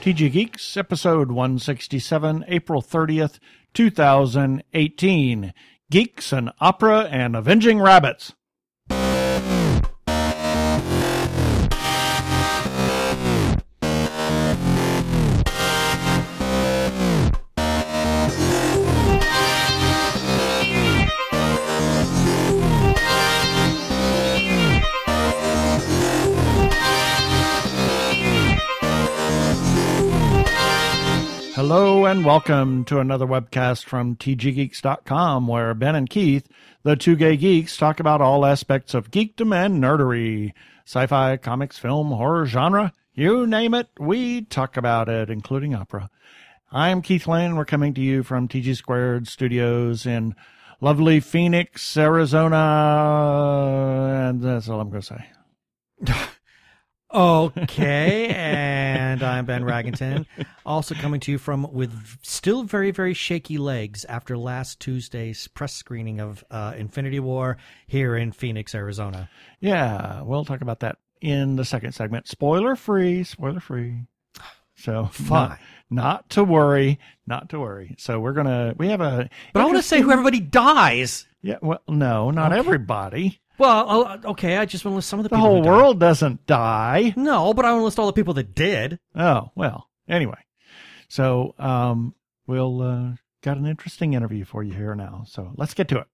TG Geeks, episode 167, April 30th, 2018. Geeks and Opera and Avenging Rabbits. Hello and welcome to another webcast from tggeeks.com where Ben and Keith, the two gay geeks, talk about all aspects of geekdom and nerdery. Sci-fi, comics, film, horror, genre, you name it, we talk about it, including opera. I'm Keith Lane. We're coming to you from TG Squared Studios in lovely Phoenix, Arizona, and that's all I'm going to say. Okay, and I'm Ben Raggington, also coming to you from with still very very shaky legs after last Tuesday's press screening of uh, Infinity War here in Phoenix, Arizona. Yeah, we'll talk about that in the second segment. Spoiler free, spoiler free. So Fine. Not, not to worry, not to worry. So we're gonna we have a But I want to say who everybody dies. Yeah, well, no, not Okay. everybody. Well, okay, I just want to list some of the The people. whole world doesn't die. No, but I want to list all the people that did. Oh well. Anyway, so um, we'll uh, got an interesting interview for you here now. So let's get to it.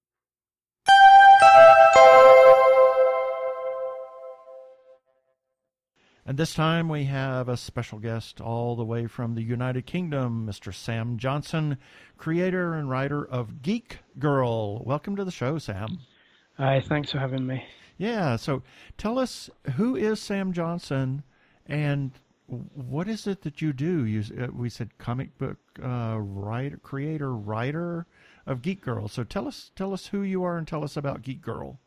And this time we have a special guest all the way from the United Kingdom, Mr. Sam Johnson, creator and writer of Geek Girl. Welcome to the show, Sam. Hi, thanks for having me. Yeah, so tell us who is Sam Johnson and what is it that you do? You, uh, we said comic book uh, writer, creator, writer of Geek Girl. So tell us, tell us who you are and tell us about Geek Girl.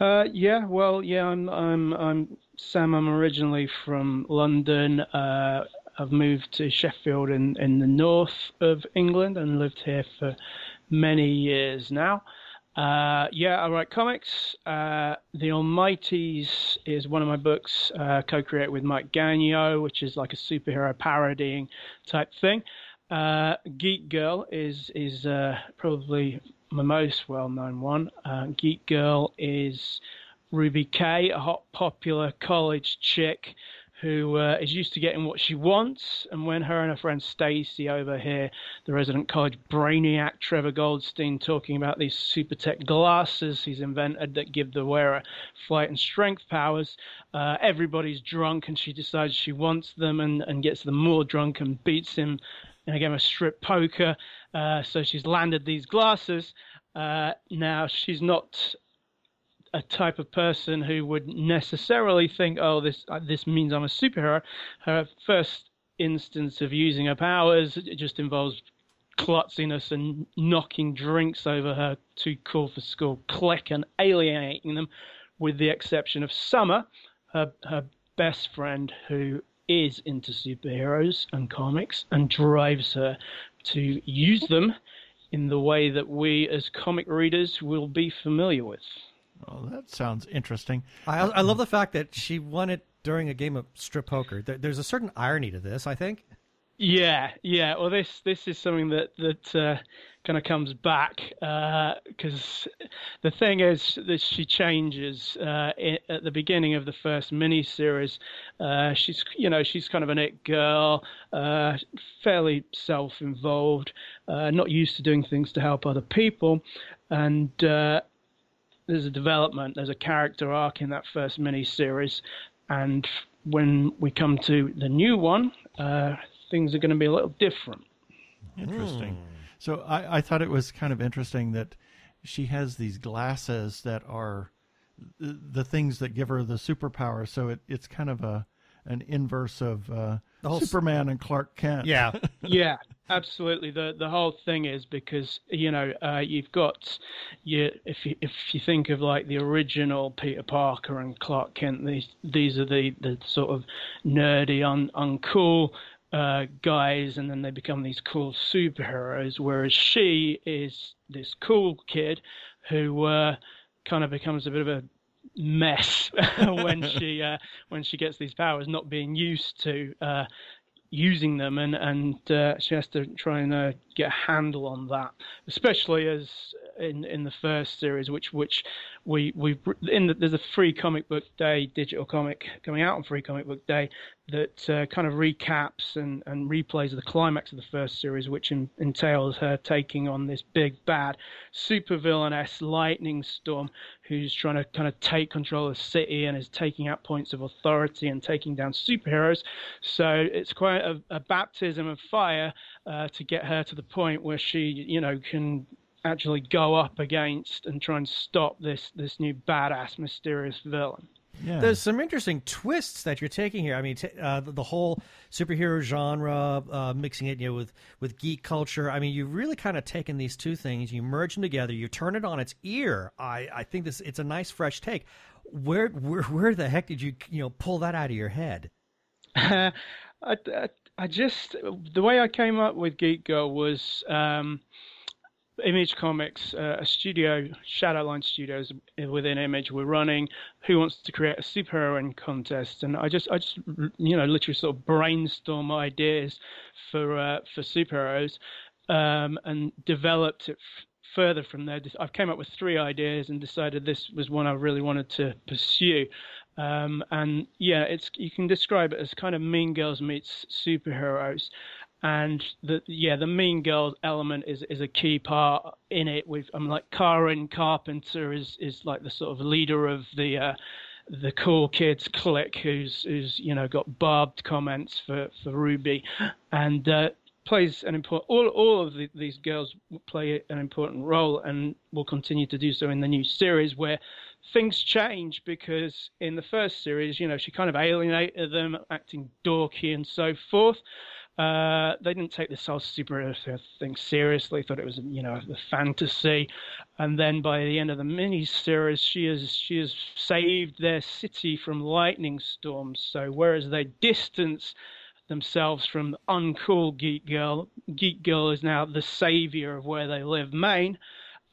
Uh, yeah, well, yeah, I'm I'm I'm Sam. I'm originally from London. Uh, I've moved to Sheffield in in the north of England and lived here for many years now. Uh, yeah, I write comics. Uh, the Almighties is one of my books, uh, co-created with Mike Gagno, which is like a superhero parodying type thing. Uh, Geek Girl is is uh, probably my most well-known one. Uh, Geek Girl is Ruby Kaye, a hot popular college chick who uh, is used to getting what she wants. And when her and her friend Stacy over here, the resident college brainiac Trevor Goldstein, talking about these super tech glasses he's invented that give the wearer flight and strength powers, uh, everybody's drunk and she decides she wants them and, and gets them more drunk and beats him in a game of strip poker. Uh, so she's landed these glasses. Uh, now she's not a type of person who would necessarily think, "Oh, this uh, this means I'm a superhero." Her first instance of using her powers it just involves klutziness and knocking drinks over her too cool for school clique and alienating them, with the exception of Summer, her her best friend who is into superheroes and comics and drives her to use them in the way that we as comic readers will be familiar with. Well, that sounds interesting. I I love the fact that she won it during a game of strip poker. There, there's a certain irony to this, I think. Yeah, yeah. Well, this this is something that that uh, kind of comes back because the thing is that she changes uh, i at the beginning of the first miniseries. Uh, she's you know she's kind of an it girl, uh, fairly self-involved, uh, not used to doing things to help other people, and uh, there's a development, there's a character arc in that first miniseries, and when we come to the new one, uh, things are going to be a little different. Interesting. So I, I thought it was kind of interesting that she has these glasses that are the, the things that give her the superpower. So it, it's kind of a an inverse of uh, The whole Superman and Clark Kent. Yeah. yeah, absolutely. The the whole thing is because you know uh, you've got you if you if you think of like the original Peter Parker and Clark Kent, these these are the the sort of nerdy, un uncool uh, guys, and then they become these cool superheroes. Whereas she is this cool kid who uh, kind of becomes a bit of a mess when she uh, when she gets these powers, not being used to uh, using them, and and uh, she has to try and uh, get a handle on that, especially as in in the first series, which which we we in the, there's a free comic book day digital comic coming out on free comic book day that uh, kind of recaps and and replays the climax of the first series, which in, entails her taking on this big bad super villainess lightning storm who's trying to kind of take control of the city and is taking out points of authority and taking down superheroes. So it's quite a, a baptism of fire uh, to get her to the point where she, you know, can actually go up against and try and stop this this new badass mysterious villain. Yeah. There's some interesting twists that you're taking here. I mean, t- uh, the, the, whole superhero genre, uh, mixing it you know, with with geek culture. I mean, you've really kind of taken these two things, you merge them together, you turn it on its ear. I, I think this it's a nice fresh take. Where where where the heck did you you know pull that out of your head? I, I, I just the way I came up with Geek Girl was. Um, Image Comics, uh, a studio, Shadowline Studios within Image, we're running Who Wants to Create a Superheroine contest, and I just, I just, you know, literally sort of brainstorm ideas for uh, for superheroes, um, and developed it f- further from there. I came up with three ideas and decided this was one I really wanted to pursue. Um, and yeah, it's you can describe it as kind of Mean Girls meets superheroes and the yeah the mean girls element is is a key part in it with i'm um, like karen carpenter is is like the sort of leader of the uh the cool kids clique who's who's you know got barbed comments for for ruby. And uh plays an important all all of the, these girls play an important role and will continue to do so in the new series where things change because in the first series you know she kind of alienated them acting dorky and so forth uh, they didn't take this whole superhero thing seriously. Thought it was, you know, a fantasy. And then by the end of the mini series, she has she has saved their city from lightning storms. So whereas they distance themselves from the uncool Geek Girl, Geek Girl is now the savior of where they live, Maine.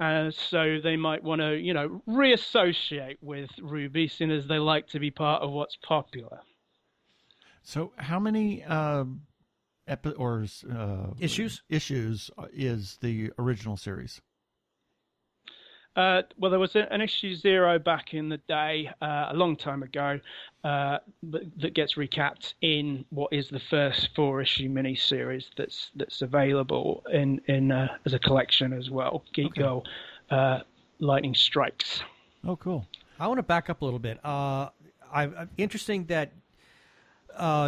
Uh, so they might want to, you know, reassociate with Ruby, seeing as they like to be part of what's popular. So, how many uh, epi- or uh, issues issues is the original series? Uh, well, there was a, an issue zero back in the day, uh, a long time ago, uh, that gets recapped in what is the first four issue mini series that's that's available in in uh, as a collection as well. Geek okay. Girl, uh, Lightning Strikes. Oh, cool. I want to back up a little bit. Uh, I, interesting that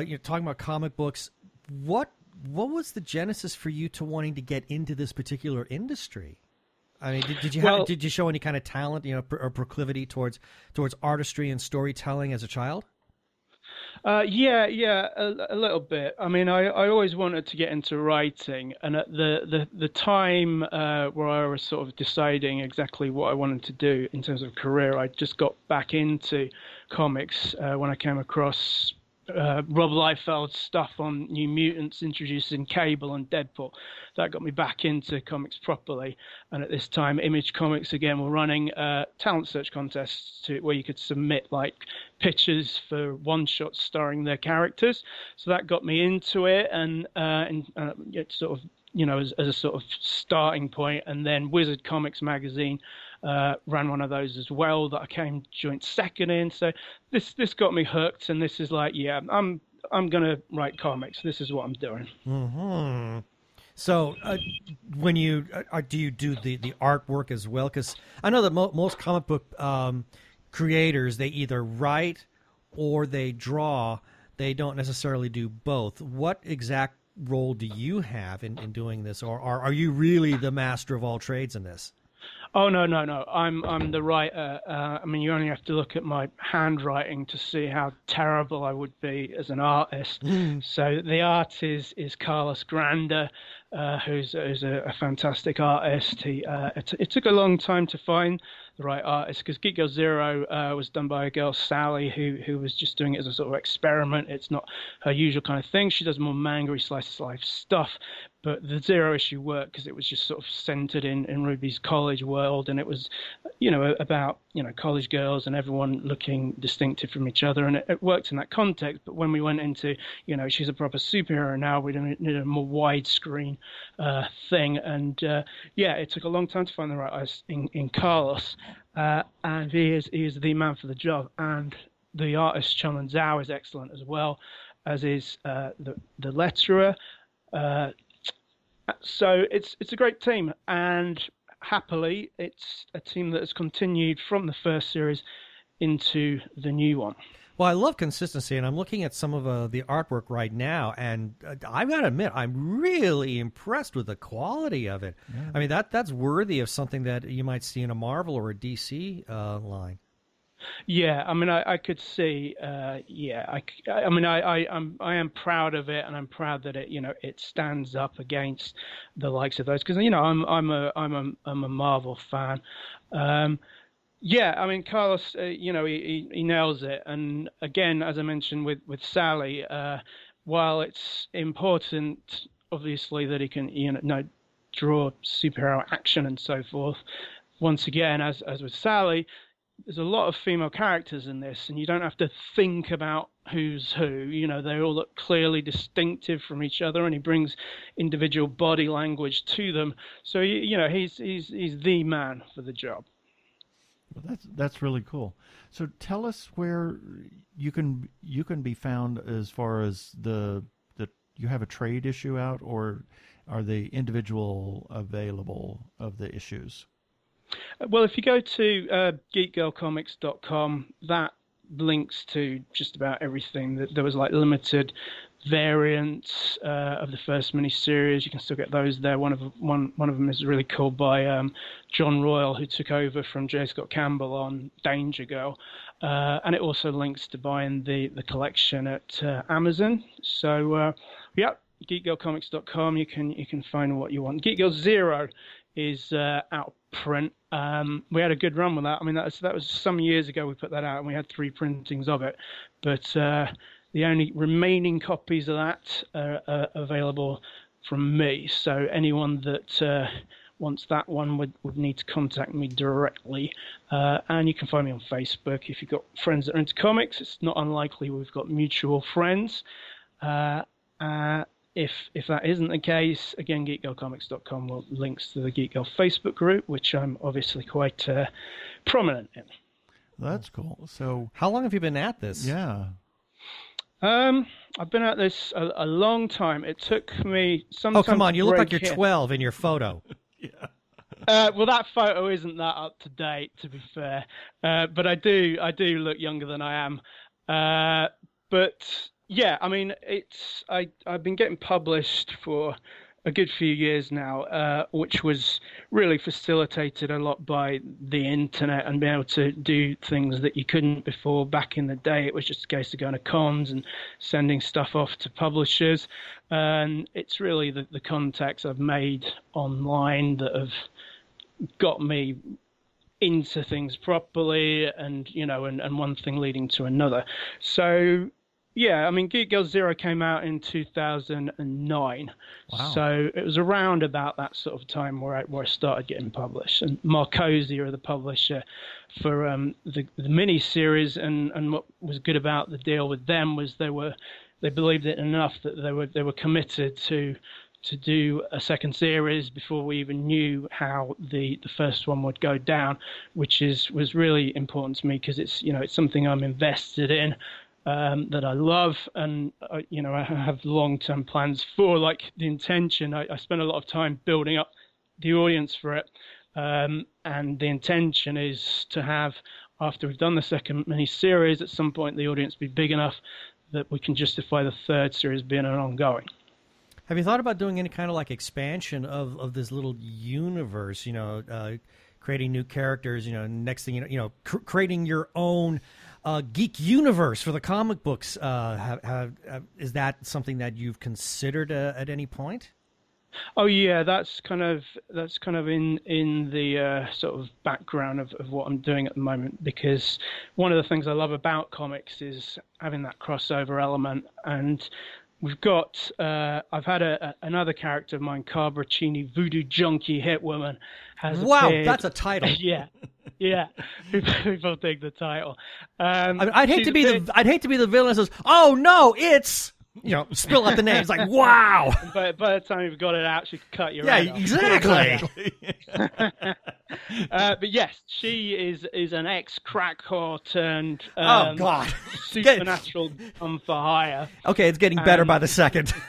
you're talking about comic books what what was the genesis for you to wanting to get into this particular industry? I mean, did, did you have, did you show any kind of talent, you know, or proclivity towards towards artistry and storytelling as a child? Uh, yeah, yeah, a, a, little bit. I mean, I, I always wanted to get into writing, and at the the the time uh, where I was sort of deciding exactly what I wanted to do in terms of career, I just got back into comics uh, when I came across uh, Rob Liefeld's stuff on New Mutants introducing Cable and Deadpool. That got me back into comics properly. And at this time, Image Comics again were running uh, talent search contests to, where you could submit like pictures for one shots starring their characters. So that got me into it, and, uh, and uh, it sort of you know as, as a sort of starting point. And then Wizard Comics magazine uh, ran one of those as well that I came joint second in. So this this got me hooked, and this is like, yeah, I'm I'm gonna write comics. This is what I'm doing. hmm So, uh, when you uh, uh, do you do the the artwork as well? Because I know that mo- most comic book um, creators they either write or they draw. They don't necessarily do both. What exact role do you have in, in doing this, or, or are you really the master of all trades in this? Oh no no no! I'm I'm the writer. Uh, I mean, you only have to look at my handwriting to see how terrible I would be as an artist. Mm. So the art is is Carlos Granda, uh, who's who's a, a, fantastic artist. He uh, it, it, took a long time to find the right artist because Geek Girl Zero uh, was done by a girl Sally who who was just doing it as a sort of experiment. It's not her usual kind of thing. She does more manga slice of life stuff, but the zero issue worked because it was just sort of centered in, in Ruby's college world, and it was, you know, about you know college girls and everyone looking distinctive from each other, and it, it, worked in that context. But when we went into you know she's a proper superhero now, we needed a more widescreen uh, thing, and uh, yeah, it took a long time to find the right eyes in, in Carlos, uh, and he is he is the man for the job, and the artist Chen Zhao is excellent as well, as is uh, the the letterer. Uh, so it's it's a great team, and happily, it's a team that has continued from the first series into the new one. Well, I love consistency, and I'm looking at some of uh, the artwork right now, and uh, I've got to admit, I'm really impressed with the quality of it. Yeah. I mean, that that's worthy of something that you might see in a Marvel or a DC uh, line. Yeah, I mean, I, I could see. Uh, yeah, I, I mean, I, I, I'm, I am proud of it, and I'm proud that it, you know, it stands up against the likes of those because you know, I'm, I'm a, I'm a, I'm a Marvel fan. Um, yeah, I mean, Carlos, uh, you know, he, he, he, nails it, and again, as I mentioned with with Sally, uh, while it's important, obviously, that he can, you know, draw superhero action and so forth. Once again, as as with Sally, there's a lot of female characters in this, and you don't have to think about who's who. You know, they all look clearly distinctive from each other, and he brings individual body language to them. So you know, he's he's he's the man for the job. Well, that's that's really cool. So tell us where you can you can be found as far as the the you have a trade issue out, or are the individual available of the issues? Well, if you go to uh, geekgirlcomics.com, that links to just about everything. There was like limited variants uh, of the first mini-series. You can still get those there. One of one one of them is really cool by um, John Royle, who took over from J. Scott Campbell on Danger Girl, uh, and it also links to buying the the collection at uh, Amazon. So uh, yeah, geekgirlcomics.com. You can you can find what you want. Geek Girl Zero is uh, out of print. Um, we had a good run with that. I mean, that was, that was some years ago we put that out, and we had three printings of it. But uh, the only remaining copies of that are, are, available from me. So anyone that uh, wants that one would, would need to contact me directly. Uh, and you can find me on Facebook if you've got friends that are into comics. It's not unlikely we've got mutual friends. Uh, uh if if that isn't the case, again, geekgirlcomics.com will links to the Geek Girl Facebook group, which I'm obviously quite uh, prominent in. That's cool. So, how long have you been at this? Yeah. Um, I've been at this a, a long time. It took me some. Oh, come on! You look like you're 12 in your photo. yeah. Uh, well, that photo isn't that up to date, to be fair. Uh, but I do, I do look younger than I am. Uh, but yeah, I mean, it's I I've been getting published for a good few years now, uh, which was really facilitated a lot by the internet and being able to do things that you couldn't before. Back in the day, it was just a case of going to cons and sending stuff off to publishers. And it's really the, the contacts I've made online that have got me into things properly and you know and, and one thing leading to another so yeah, I mean, Geek Girl Zero came out in 2009, wow. so it was around about that sort of time where I, where I started getting published. And Markosia are the publisher for um, the the mini series, and and what was good about the deal with them was they were they believed it enough that they were they were committed to to do a second series before we even knew how the, the first one would go down, which is was really important to me because it's you know it's something I'm invested in um, that I love, and uh, you know I have long-term plans for. Like the intention, I, I spend a lot of time building up the audience for it, um, and the intention is to have after we've done the second mini series, at some point the audience be big enough that we can justify the third series being an ongoing. Have you thought about doing any kind of like expansion of, of this little universe? You know, uh, creating new characters. You know, next thing you know, you know, cr- creating your own uh, geek universe for the comic books. Uh, have, have, have, is that something that you've considered uh, at any point? Oh yeah, that's kind of that's kind of in in the uh, sort of background of, of what I'm doing at the moment because one of the things I love about comics is having that crossover element and we've got uh, I've had a, a, another character of mine, Cheney, Voodoo Junkie Hitwoman, has wow, appeared. that's a title. yeah, yeah. People, dig the title. Um, I mean, I'd hate to be appeared- the I'd hate to be the villain that says, "Oh no, it's." You know, spill out the names like, wow. But by the time you've got it out, she cut your Yeah, exactly. Uh, but yes, she is is an ex crack whore turned oh um, God. supernatural come for hire. Okay, it's getting better Um, by the second.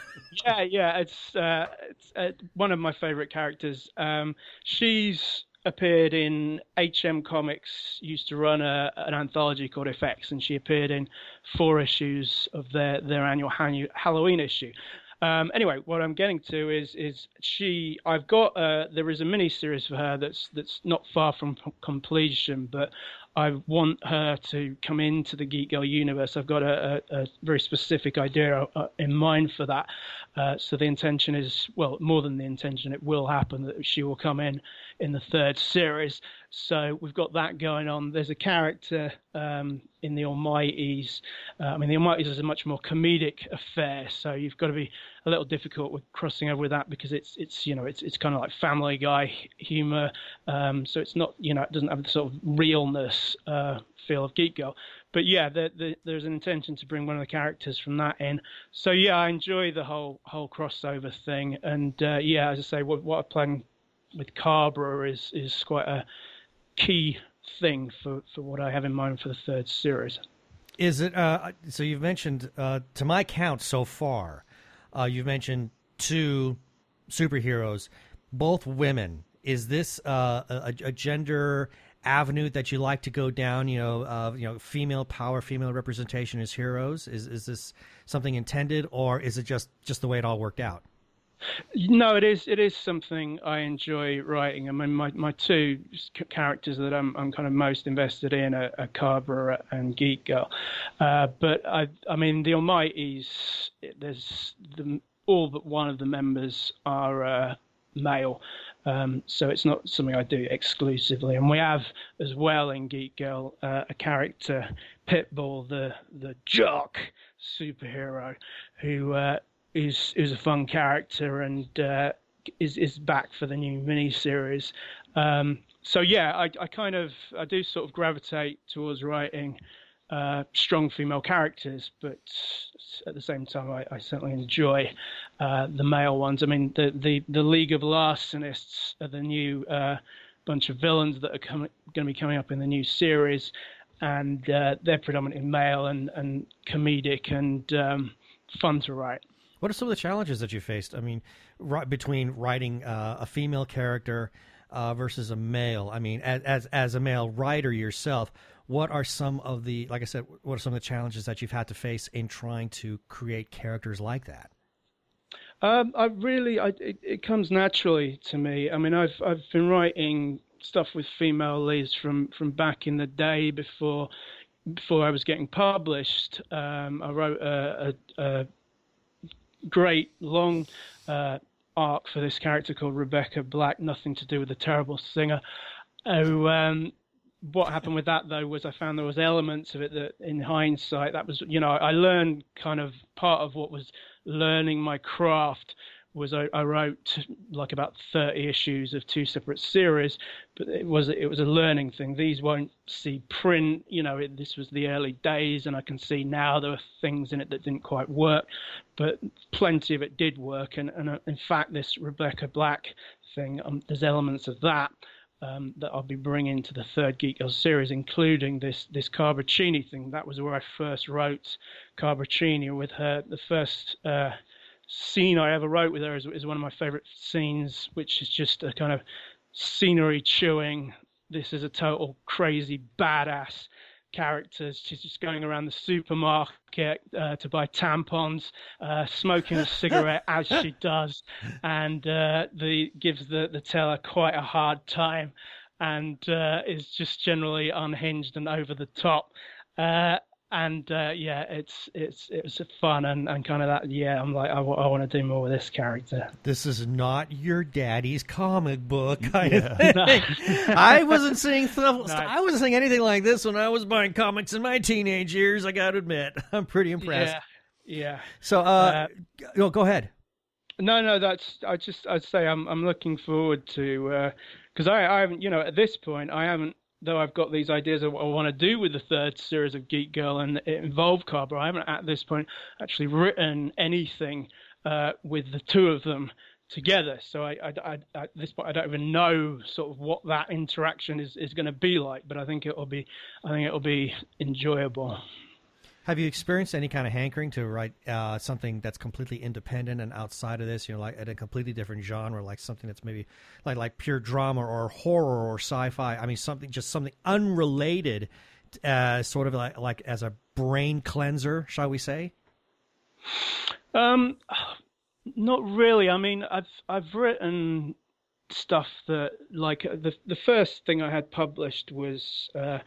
Yeah, yeah, it's uh, it's uh, one of my favorite characters. Um, she's appeared in HM Comics. Used to run a, an anthology called Effects, and she appeared in four issues of their their annual Halloween issue. Um, anyway, what I'm getting to is is she. I've got uh, there is a mini series for her that's that's not far from com- completion, but I want her to come into the Geek Girl universe. I've got a, a, a very specific idea uh, in mind for that. Uh, so the intention is, well, more than the intention, it will happen that she will come in in the third series. So we've got that going on. There's a character um, in the Almighty's. Uh, I mean, the Almighty's is a much more comedic affair, so you've got to be a little difficult with crossing over with that because it's it's you know it's it's kind of like Family Guy humor. Um, so it's not you know it doesn't have the sort of realness uh, feel of Geek Girl. But yeah, the, the, there's an intention to bring one of the characters from that in. So yeah, I enjoy the whole whole crossover thing. And uh, yeah, as I say, what, what I plan with Carbra is is quite a key thing for, for what I have in mind for the third series. Is it? Uh, so you've mentioned, uh, to my count so far, uh, you've mentioned two superheroes, both women. Is this uh, a, a gender avenue that you like to go down? You know, you know, female power, female representation as heroes. Is is this something intended, or is it just just the way it all worked out? No, it is. It is something I enjoy writing. I mean, my, my two characters that I'm, I'm kind of most invested in are, are Carbra and Geek Girl. Uh, but I, I mean, the Almighties. There's the, all but one of the members are uh, male, um, so it's not something I do exclusively. And we have as well in Geek Girl uh, a character, Pitbull, the the jock superhero, who. Uh, is is a fun character and uh, is is back for the new mini series. Um, so yeah, I, I kind of I do sort of gravitate towards writing uh, strong female characters, but at the same time, I, I certainly enjoy uh, the male ones. I mean, the the the League of Larcenists are the new uh, bunch of villains that are com- going to be coming up in the new series, and uh, they're predominantly male and and comedic and um, fun to write. What are some of the challenges that you faced? I mean, right, between writing uh, a female character uh, versus a male. I mean, as, as as a male writer yourself, what are some of the like I said, what are some of the challenges that you've had to face in trying to create characters like that? Um, I really, I, it, it comes naturally to me. I mean, I've I've been writing stuff with female leads from from back in the day before before I was getting published. Um, I wrote a, a, a great long uh, arc for this character called Rebecca Black, nothing to do with the terrible singer. Oh, um, what happened with that though was I found there was elements of it that, in hindsight, that was you know I learned kind of part of what was learning my craft was I, I wrote like about 30 issues of two separate series, but it was it was a learning thing. These won't see print, you know. It, this was the early days, and I can see now there were things in it that didn't quite work, but plenty of it did work. And, and uh, in fact, this Rebecca Black thing, um, there's elements of that um, that I'll be bringing to the third Geek Girls series, including this this Carboncini thing. That was where I first wrote Carboncini with her. The first uh, scene I ever wrote with her is, is one of my favorite scenes, which is just a kind of scenery chewing. This is a total crazy badass character. She's just going around the supermarket uh, to buy tampons, uh, smoking a cigarette as she does, and uh, the gives the the teller quite a hard time, and uh, is just generally unhinged and over the top. And uh, yeah, it's it's it was fun and, and kind of that. Yeah, I'm like I, w- I want to do more with this character. This is not your daddy's comic book kind of thing. I wasn't seeing stuff. I wasn't seeing anything like this when I was buying comics in my teenage years. I got to admit, I'm pretty impressed. Yeah. Yeah. So, uh, uh go ahead. No, no, that's I just I'd say I'm I'm looking forward to because uh, I I haven't you know at this point I haven't though I've got these ideas of what I want to do with the third series of Geek Girl and it involved Carver. I haven't at this point actually written anything uh, with the two of them together. So I, I, I, at this point, I don't even know sort of what that interaction is, is going to be like. But I think it will be, I think it will be enjoyable. Have you experienced any kind of hankering to write uh, something that's completely independent and outside of this? You know, like at a completely different genre, like something that's maybe like like pure drama or horror or sci-fi. I mean, something just something unrelated, uh, sort of like like as a brain cleanser, shall we say? Um, not really. I mean, I've I've written stuff that like the the first thing I had published was uh,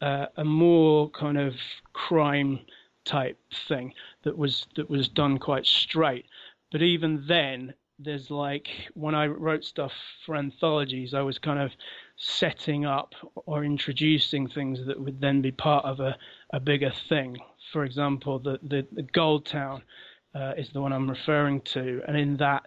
uh, a more kind of crime type thing that was that was done quite straight. But even then, there's like when I wrote stuff for anthologies, I was kind of setting up or introducing things that would then be part of a, a bigger thing. For example, the, the, the Gold Town uh, is the one I'm referring to, and in that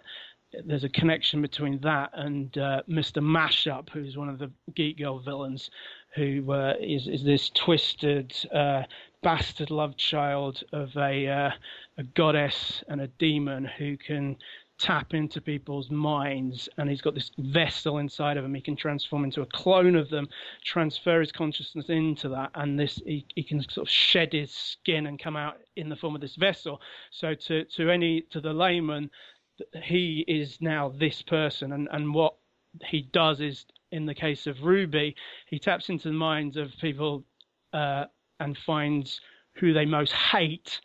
there's a connection between that and uh, Mr. Mashup, who's one of the Geek Girl villains, who uh, is is this twisted uh, bastard love child of a uh, a goddess and a demon who can tap into people's minds and he's got this vessel inside of him. He can transform into a clone of them transfer his consciousness into that and this he, he can sort of shed his skin and come out in the form of this vessel. So to to any to the layman he is now this person and and what he does is in the case of ruby he taps into the minds of people uh, and finds who they most hate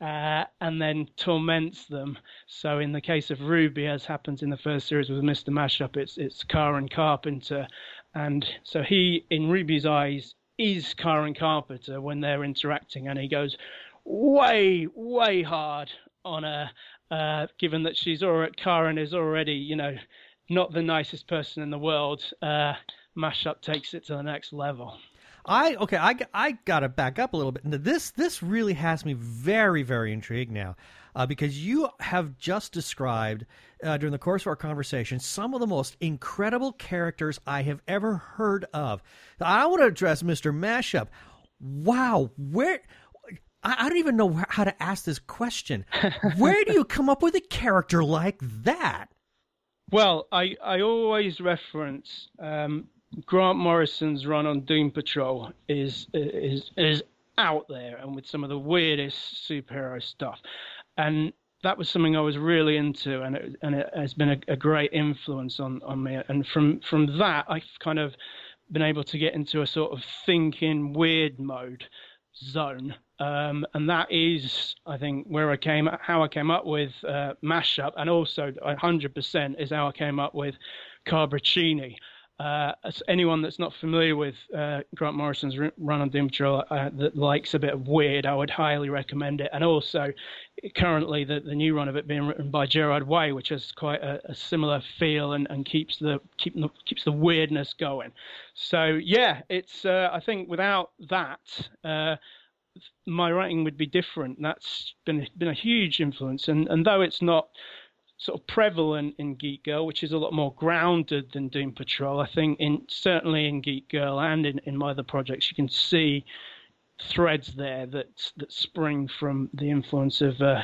uh, and then torments them. So in the case of Ruby, as happens in the first series with Mr. Mashup, it's it's Karen Carpenter, and so he, in Ruby's eyes, is Karen Carpenter when they're interacting, and he goes way way hard on her, uh, given that she's already Karen is already you know not the nicest person in the world. Uh, Mashup takes it to the next level. I okay, I, I got to back up a little bit. This this really has me very very intrigued now, uh, because you have just described uh, during the course of our conversation some of the most incredible characters I have ever heard of. I want to address Mister Mashup. Wow, where I, I don't even know how to ask this question. Where do you come up with a character like that? Well, I, I always reference um, Grant Morrison's run on Doom Patrol is is is out there and with some of the weirdest superhero stuff, and that was something I was really into, and it, and it has been a, a great influence on on me. And from from that, I've kind of been able to get into a sort of thinking weird mode zone. Um, and that is, I think, where I came, how I came up with uh, Mashup, and also 100% is how I came up with Carboncini. Uh, anyone that's not familiar with uh, Grant Morrison's run on Doom Patrol uh, that likes a bit of weird, I would highly recommend it. And also, currently, the, the new run of it being written by Gerard Way, which has quite a, a similar feel and, and keeps the keep, keeps the weirdness going. So yeah, it's uh, I think without that uh, my writing would be different. That's been been a huge influence, and and though it's not sort of prevalent in Geek Girl, which is a lot more grounded than Doom Patrol. I think in certainly in Geek Girl and in, in my other projects, you can see threads there that that spring from the influence of uh,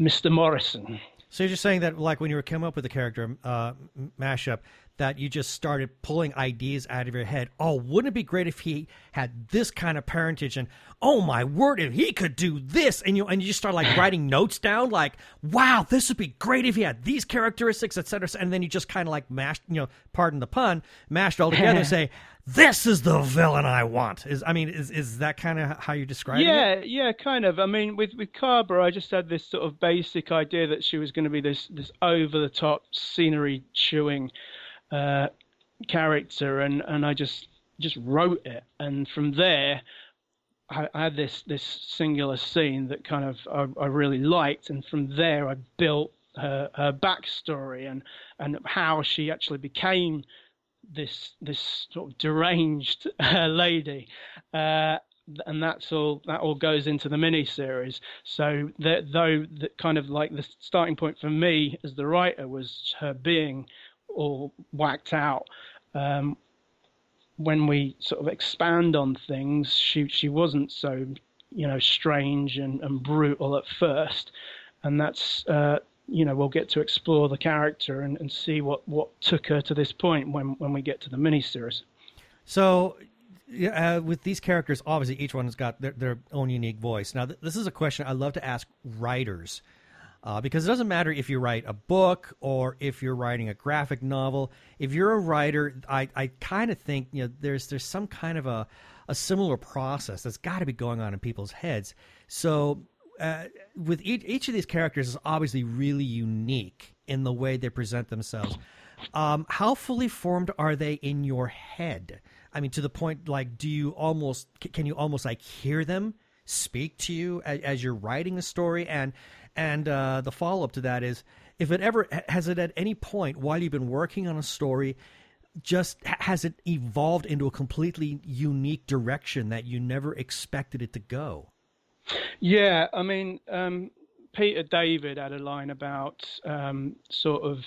Mr. Morrison. So you're just saying that, like when you were coming up with the character uh, mashup, that you just started pulling ideas out of your head. Oh, wouldn't it be great if he had this kind of parentage? And oh my word, if he could do this, and you and you just start like writing notes down, like, wow, this would be great if he had these characteristics, etc. And then you just kind of like mashed, you know, pardon the pun, mashed all together, and say, this is the villain I want. Is I mean, is is that kind of how you describe yeah, it? Yeah, yeah, kind of. I mean, with with Carver, I just had this sort of basic idea that she was going to be this this over the top scenery chewing uh, character, and and I just just wrote it, and from there. I, I had this this singular scene that kind of I, I really liked, and from there I built her, her backstory and and how she actually became this this sort of deranged uh, lady. Uh, and that's all that all goes into the mini series. So that though that kind of like the starting point for me as the writer was her being all whacked out. Um, when we sort of expand on things, she she wasn't so you know strange and, and brutal at first, and that's uh, you know we'll get to explore the character and, and see what, what took her to this point when when we get to the miniseries. So. Uh, with these characters, obviously each one has got their, their own unique voice. Now, th- this is a question I love to ask writers uh, because it doesn't matter if you write a book or if you're writing a graphic novel. If you're a writer, I, I kind of think you know there's there's some kind of a a similar process that's got to be going on in people's heads. So uh, with each, each of these characters is obviously really unique in the way they present themselves. Um, how fully formed are they in your head? I mean, to the point like, do you almost can you almost like hear them speak to you as, you're writing a story? And and uh, the follow up to that is, if it ever has it at any point while you've been working on a story, just has it evolved into a completely unique direction that you never expected it to go? Yeah, I mean, um, Peter David had a line about um, sort of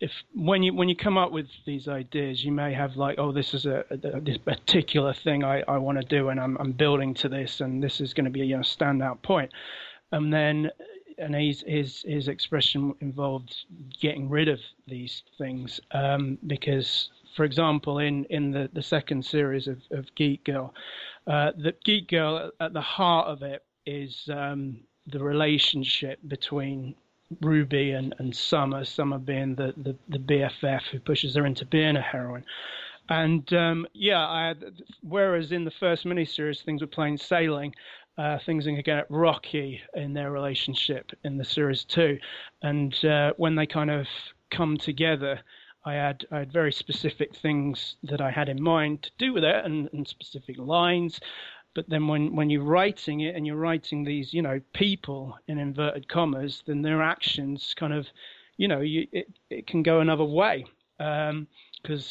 if when you when you come up with these ideas, you may have like, oh, this is a, a this particular thing I, I want to do, and I'm I'm building to this, and this is going to be a you know, standout point, and then and his his his expression involved getting rid of these things um, because, for example, in in the the second series of, of Geek Girl, uh, the Geek Girl at the heart of it is um, the relationship between Ruby and, and Summer, Summer being the, the, the BFF who pushes her into being a heroine. And um, yeah, I had, whereas in the first miniseries things were plain sailing, uh, things can get rocky in their relationship in the series too. And uh, when they kind of come together, I had I had very specific things that I had in mind to do with it, and, and specific lines. But then when, when you're writing it and you're writing these, you know, people in inverted commas, then their actions kind of, you know, you, it, it can go another way. Because um,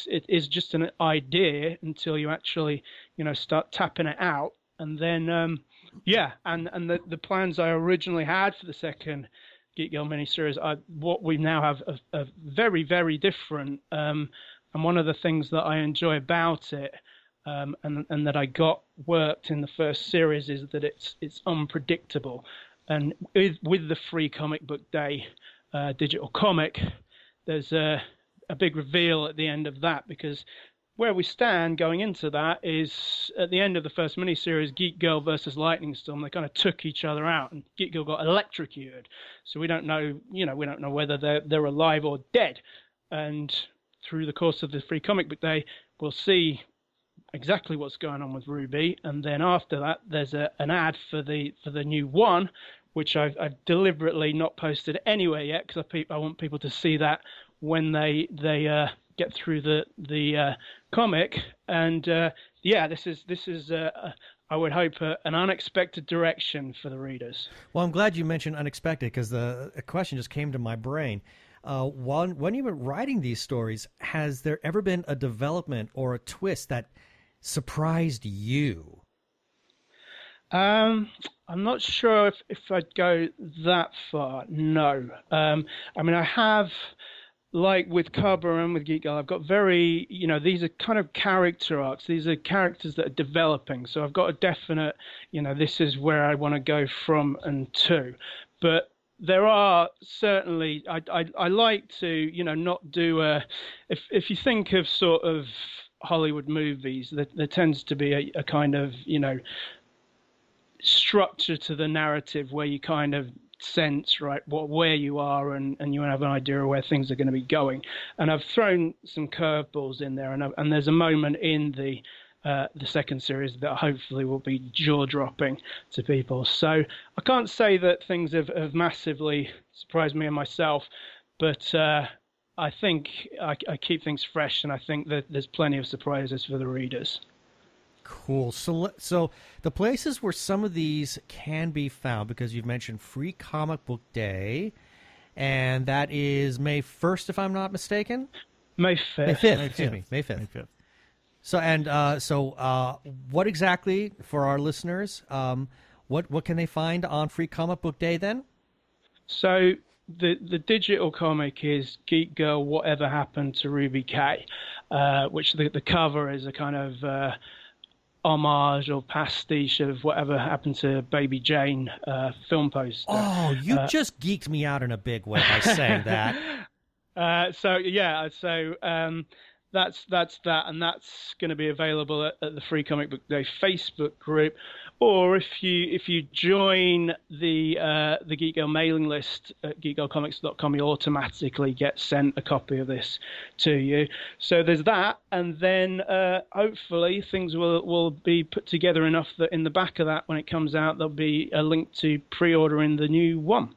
it is just an idea until you actually, you know, start tapping it out. And then, um, yeah, and, and the, the plans I originally had for the second Geek Girl miniseries are what we now have are very, very different. Um, and one of the things that I enjoy about it um, and and that I got worked in the first series is that it's it's unpredictable, and with with the free comic book day uh, digital comic, there's a a big reveal at the end of that because where we stand going into that is at the end of the first miniseries, Geek Girl versus Lightning Storm. They kind of took each other out, and Geek Girl got electrocuted. So we don't know, you know, we don't know whether they're they're alive or dead. And through the course of the free comic book day, we'll see exactly what's going on with Ruby, and then after that, there's a, an ad for the for the new one, which I've, I've deliberately not posted anywhere yet because I, I, want people to see that when they they uh, get through the the uh, comic. And uh, yeah, this is this is uh, uh, I would hope an unexpected direction for the readers. Well, I'm glad you mentioned unexpected because the question just came to my brain. Uh, while when you were writing these stories, has there ever been a development or a twist that surprised you? Um, I'm not sure if, if I'd go that far. No. Um, I mean, I have, like with Cobra and with Geek Girl, I've got very, you know, these are kind of character arcs. These are characters that are developing. So I've got a definite, you know, this is where I want to go from and to. But there are certainly, I, I, I like to, you know, not do a, if, if you think of sort of, Hollywood movies, there, there tends to be a, a, kind of you know structure to the narrative where you kind of sense right what where you are and, and you have an idea of where things are going to be going. And I've thrown some curveballs in there, and I've, and there's a moment in the uh, the second series that hopefully will be jaw dropping to people. So I can't say that things have, have massively surprised me and myself, but uh, I think I, I, keep things fresh, and I think that there's plenty of surprises for the readers. Cool. So, so the places where some of these can be found, because you've mentioned Free Comic Book Day, and that is May first, if I'm not mistaken. May fifth. May fifth. Excuse me. May fifth. May fifth. So and uh, so, uh, what exactly for our listeners? Um, what what can they find on Free Comic Book Day then? So the the digital comic is Geek Girl. Whatever happened to Ruby Kaye, uh, which the the cover is a kind of uh, homage or pastiche of whatever happened to Baby Jane uh, film poster. Oh, you just geeked me out in a big way by saying that. Uh, so yeah, so um, that's that's that, and that's going to be available at, at, the Free Comic Book Day Facebook group, or if you if you join the uh, the Geek Girl mailing list at geekgirlcomics.com, you automatically get sent a copy of this to you. So there's that, and then uh, hopefully things will will be put together enough that in the back of that, when it comes out, there'll be a link to pre-ordering the new one.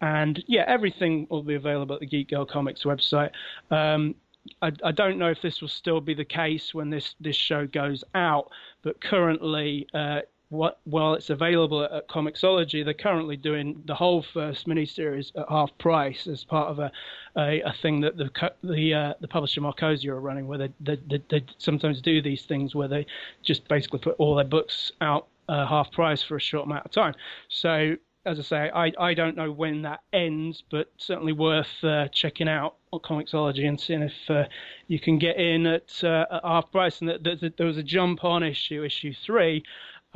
And yeah, everything will be available at the Geek Girl Comics website. Um, I, I, don't know if this will still be the case when this, this show goes out, but currently, uh, what, while it's available at, Comixology, they're currently doing the whole first miniseries at half price as part of a a, a thing that the the uh, the publisher Markosia are running, where they, they, they, they sometimes do these things where they just basically put all their books out uh, half price for a short amount of time. So as I say, I, I don't know when that ends, but certainly worth uh, checking out on Comixology and seeing if uh, you can get in at, uh, at half price. And that, there was a jump on issue, issue three,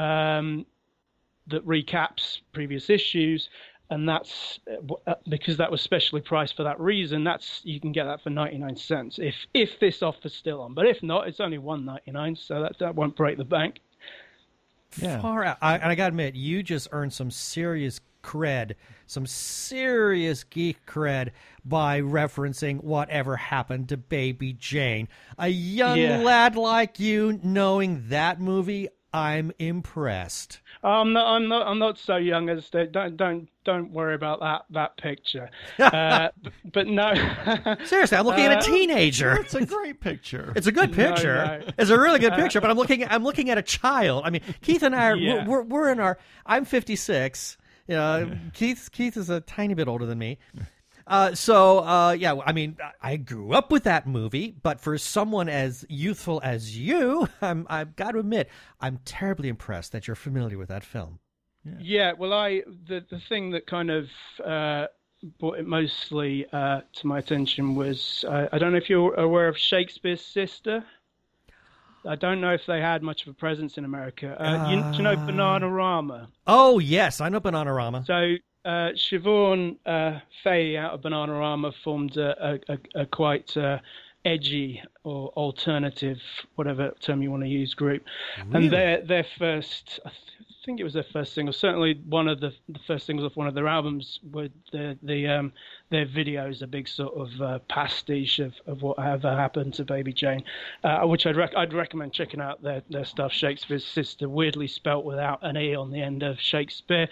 um, that recaps previous issues, and that's uh, because that was specially priced for that reason. That's you can get that for ninety nine cents if if this offer's still on. But if not, it's only one ninety nine, so that that won't break the bank. Yeah. Far out. I, and I got to admit, you just earned some serious cred, some serious geek cred by referencing whatever happened to Baby Jane. A young yeah. lad like you knowing that movie, I'm impressed. I'm not. I'm not. I'm not so young as to, don't don't don't worry about that that picture. Uh, but, but, no. Seriously, I'm looking uh, at a uh, teenager. It's a great picture. It's a good picture. No, no. It's a really good uh, picture. But I'm looking. I'm looking at a child. I mean, Keith and I are. Yeah. We're, we're in our. I'm 56. You know, Keith. Keith is a tiny bit older than me. Uh, so uh, yeah, I mean, I grew up with that movie, but for someone as youthful as you, I'm, I've got to admit, I'm terribly impressed that you're familiar with that film. Yeah, yeah well, I the the thing that kind of uh, brought it mostly uh, to my attention was uh, I don't know if you're aware of Shakespears Sister. I don't know if they had much of a presence in America. Uh, you, do you know Bananarama? Oh yes, I know Bananarama. So uh, Siobhan uh, Fahey out of Bananarama formed a, a, a quite uh, edgy or alternative, whatever term you want to use, group. Really? And their their first, I think it was their first single, certainly one of the, the first singles of one of their albums, were the the um, their videos, a big sort of uh, pastiche of, of whatever happened to Baby Jane, uh, which I'd rec- I'd recommend checking out their their stuff. Shakespears Sister, weirdly spelt without an e on the end of Shakespeare.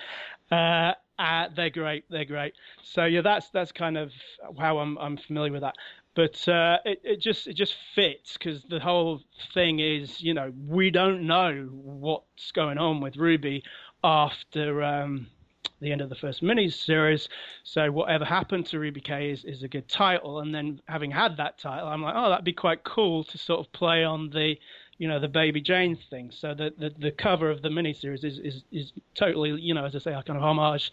Uh, uh, they're great. They're great. So yeah, that's that's kind of how I'm I'm familiar with that. But uh, it it just it just fits because the whole thing is you know we don't know what's going on with Ruby after um, the end of the first mini series. So whatever happened to Ruby Kaye is, is a good title. And then having had that title, I'm like, oh, that'd be quite cool to sort of play on the you know the Baby Jane thing. So the the, the cover of the miniseries is, is is totally you know as I say a kind of homage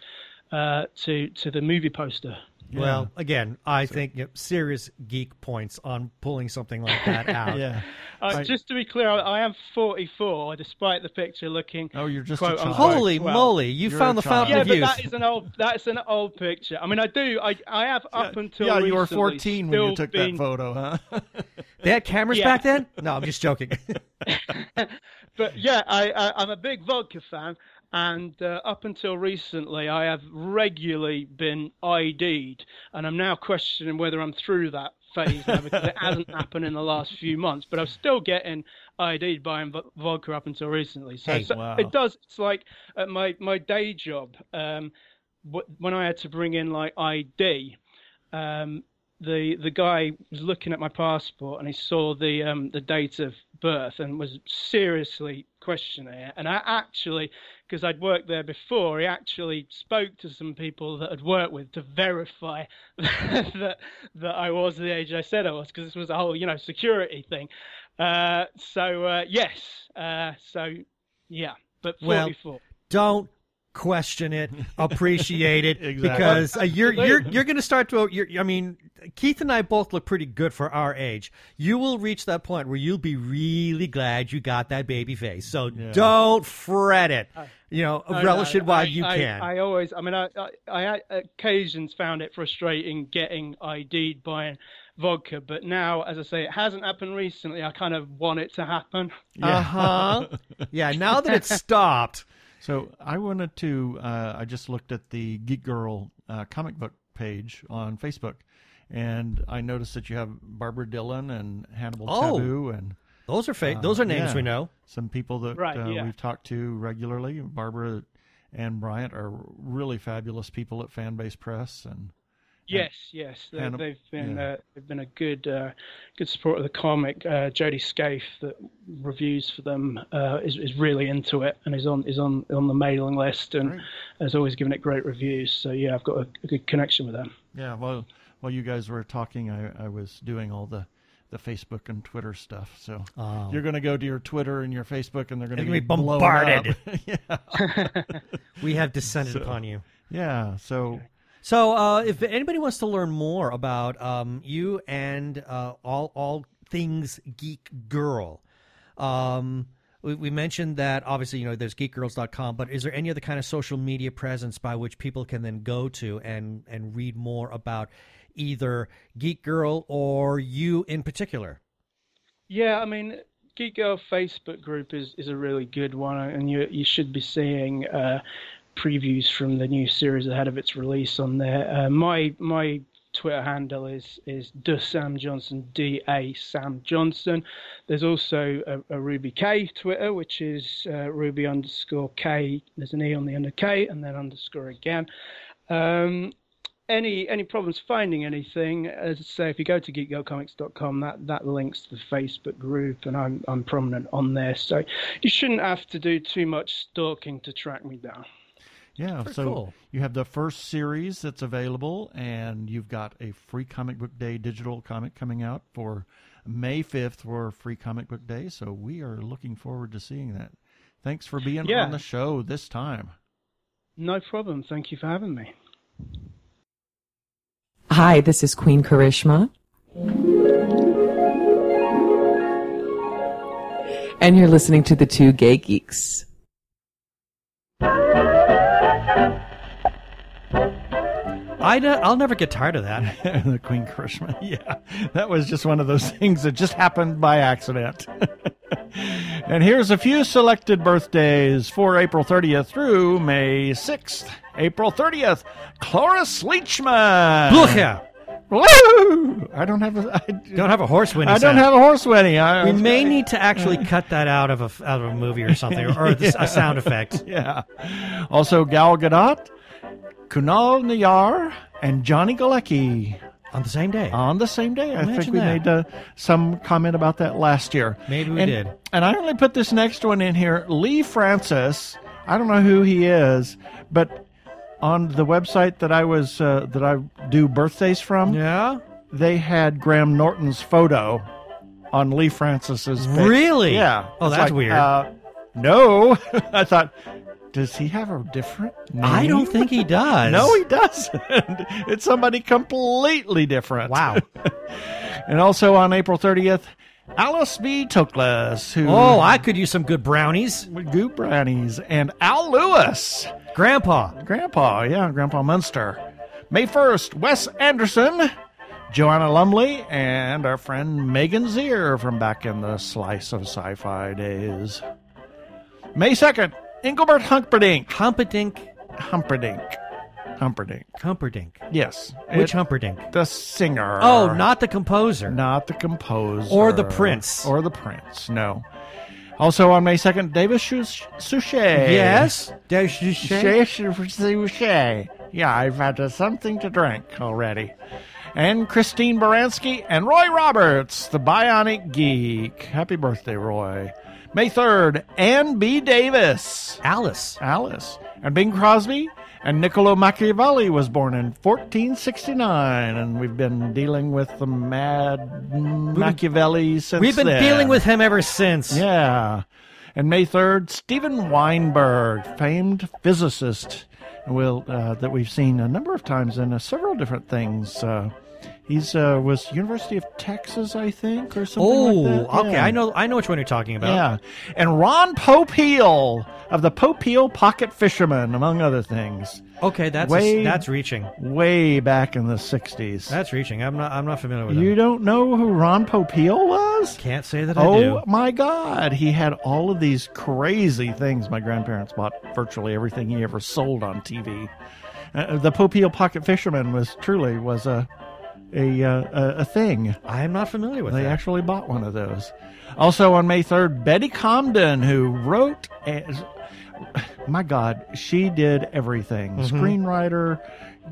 uh, to to the movie poster. Yeah. Well, again, I so. think you know, serious geek points on pulling something like that out. yeah. Uh, just to be clear, I, am 44, despite the picture looking. Oh, you're just quote, holy well. moly! You found the fountain yeah, of youth. Yeah, but that is an old. That's an old picture. I mean, I do. I I have up yeah, until yeah, you were 14 when you took been... that photo, huh? they had cameras yeah. back then. No, I'm just joking. but yeah, I, I I'm a big vodka fan, and uh, up until recently, I have regularly been ID'd, and I'm now questioning whether I'm through that phase now because it hasn't happened in the last few months. But I'm still getting ID'd buying vodka up until recently. So, hey, so wow. it does. It's like at my my day job um, when I had to bring in like ID. Um, the the guy was looking at my passport and he saw the um, the date of birth and was seriously questioning it. And I actually because I'd worked there before, he actually spoke to some people that I'd worked with to verify that that I was the age I said I was, because this was a whole you know security thing. Uh, so uh, yes, uh, so yeah, but Well, Don't question it, appreciate it, Exactly. because uh, you're you're you're going to start to. You're, I mean, Keith and I both look pretty good for our age. You will reach that point where you'll be really glad you got that baby face. So don't fret it. You know, I relish know, it while I- you I, can. I always, I mean, I, I, I occasions found it frustrating getting ID'd buying vodka, but now, as I say, it hasn't happened recently. I kind of want it to happen. Uh huh. yeah. Now that it's stopped. So I wanted to. Uh, I just looked at the Geek Girl uh, comic book page on Facebook, and I noticed that you have Barbara Dillon and Hannibal Oh. Taboo and Those are fa- those are names yeah. we know. some people that Right, uh, yeah. we've talked to regularly. Barbara and Bryant are really fabulous people at Fanbase Press, and Yes, yes, they, Hannib- they've been yeah. uh, they've been a good uh, good support of the comic. Uh, Jody Scaife that reviews for them uh, is is really into it and is on is on on the mailing list and Great. has always given it great reviews. So yeah, I've got a, a good connection with them. yeah. Well, while you guys were talking, I, I was doing all the the Facebook and Twitter stuff. So Oh. you're going to go to your Twitter and your Facebook, and they're going to be gonna be blown bombarded. yeah, We have descended upon you. yeah. So So, uh, if anybody wants to learn more about um, you and uh, all all things Geek Girl, um, we, we mentioned that obviously you know there's geekgirls.com, but is there any other kind of social media presence by which people can then go to and and read more about either Geek Girl or you in particular? Yeah, I mean, Geek Girl Facebook group is, is a really good one, and you you should be seeing uh, previews from the new series ahead of its release on there. Uh, my my Twitter handle is is the Sam Johnson D A Sam Johnson. There's also a, a Ruby Kaye Twitter, which is uh, Ruby underscore K. There's an E on the of K, and then underscore again. Um, any any problems finding anything, as I say, if you go to geekgirlcomics.com, that that links to the Facebook group, and I'm I'm prominent on there, so you shouldn't have to do too much stalking to track me down. Yeah, Very so cool. you have the first series that's available, and you've got a free comic book day digital comic coming out for May 5th for free comic book day. So we are looking forward to seeing that. Thanks for being Yeah. on the show this time. No problem. Thank you for having me. Hi, this is Queen Karishma. And you're listening to the two gay geeks. I ne- I'll never get tired of that. the Queen Karishma. Yeah, that was just one of those things that just happened by accident. and here's a few selected birthdays for April 30th through May 6th. April 30th, Cloris Leachman. Look here. Woo! I don't have a. I, Don't have a horse whinny. I don't sound. have a horse wedding. I, We may need to actually cut that out of a out of a movie or something, or, or this, a sound effect. Yeah. Also, Gal Gadot, Kunal Nayyar, and Johnny Galecki On the same day. on the same day. I think we that. made uh, some comment about that last year. Maybe we and, did. And I only put this next one in here. Lee Francis. I don't know who he is, but on the website that I was uh, that I do birthdays from, yeah. they had Graham Norton's photo on Lee Francis's. Really? Yeah. Oh, It's that's like, weird. Uh, no, I thought. Does he have a different name? I don't think he does. No, he doesn't. it's somebody completely different. Wow. And also on April 30th, Alice B. Toklas, who Oh, I could use some good brownies. Goop Brownies, and Al Lewis, Grandpa. Grandpa, yeah, Grandpa Munster. May 1st, Wes Anderson, Joanna Lumley, and our friend Megan Zier from back in the Slice of Sci Fi days. May 2nd, Engelbert Humperdinck. Humperdinck. Humperdinck. Humperdinck. Humperdinck. Yes. Which It- Humperdinck? The singer. Oh, not the composer. Not the composer. Or the prince. Or the prince, no. Also on May 2nd, David Such- Suchet. Yes. The shade. Suchet. Yeah, I've had uh, something to drink already. And Christine Baranski and Roy Roberts, the Bionic Geek. Happy birthday, Roy. May 3rd, Ann B. Davis. Alice. Alice. And Bing Crosby And Niccolo Machiavelli was born in 1469, and we've been dealing with the mad Machiavelli since We've been then. dealing with him ever since. Yeah. And May 3rd, Steven Weinberg, famed physicist, will uh, that we've seen a number of times in uh, several different things. Uh, he's uh, was University of Texas, I think, or something Oh, like that. okay. I know. I know which one you're talking about. Yeah. And Ron Popeil of the Popeil Pocket Fisherman, among other things. Okay, that's Way- that's reaching. Way back in the 60s. That's reaching. I'm not. I'm not familiar with you him. don't know who Ron Popeil was? Can't say that I do. Oh my God! He had all of these crazy things. My grandparents bought virtually everything he ever sold on TV. Uh, the Popeil Pocket Fisherman was truly was a a uh, a, thing. I am not familiar with They that. actually bought one of those. Also on May third, Betty Comden, who wrote. As, my God, she did everything: Mm-hmm. screenwriter,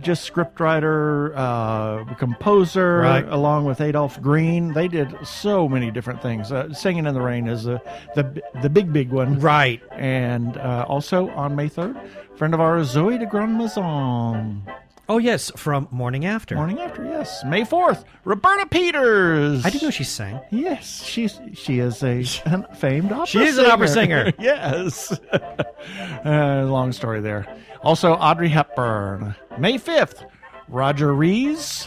just scriptwriter, uh, composer, Right. along with Adolph Green. They did so many different things. Uh, Singing in the Rain is the the the big big one, right. and uh, also on May third, friend of ours, Zoe de Grand Maison. Oh yes, from Morning After. Morning after, yes. May fourth, Roberta Peters. I didn't know she sang. Yes, she's she is a an famed opera. She is an opera singer. yes. uh, long story there. Also, Audrey Hepburn. May fifth, Roger Rees,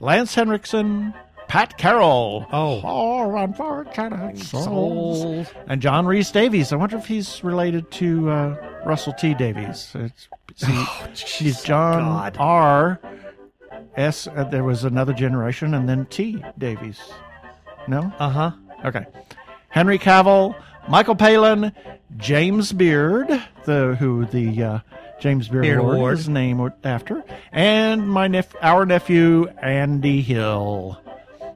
Lance Henriksen, Pat Carroll. Oh. Four unfortunate souls. Souls. And John Rhys-Davies. I wonder if he's related to uh, Russell T. Davies. It's, see, he's John Oh, God. R. S. Uh, there was another generation, and then T. Davies. No. Uh huh. Okay. Henry Cavill, Michael Palin, James Beard, the who the uh, James Beard, Beard Award, Award. is named after, and my nep- our nephew Andy Hill.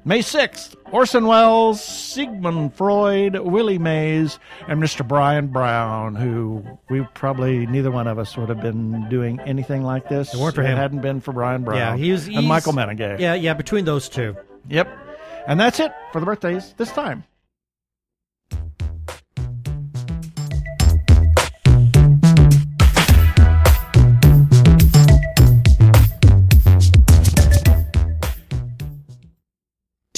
May 6th, Orson Welles, Sigmund Freud, Willie Mays, and Mr. Brian Brown, who we probably, neither one of us would have been doing anything like this. It weren't for him. It hadn't been for Brian Brown. Yeah, he was. And Michael Menegay. Yeah, yeah. Between those two. Yep. And that's it for the birthdays this time.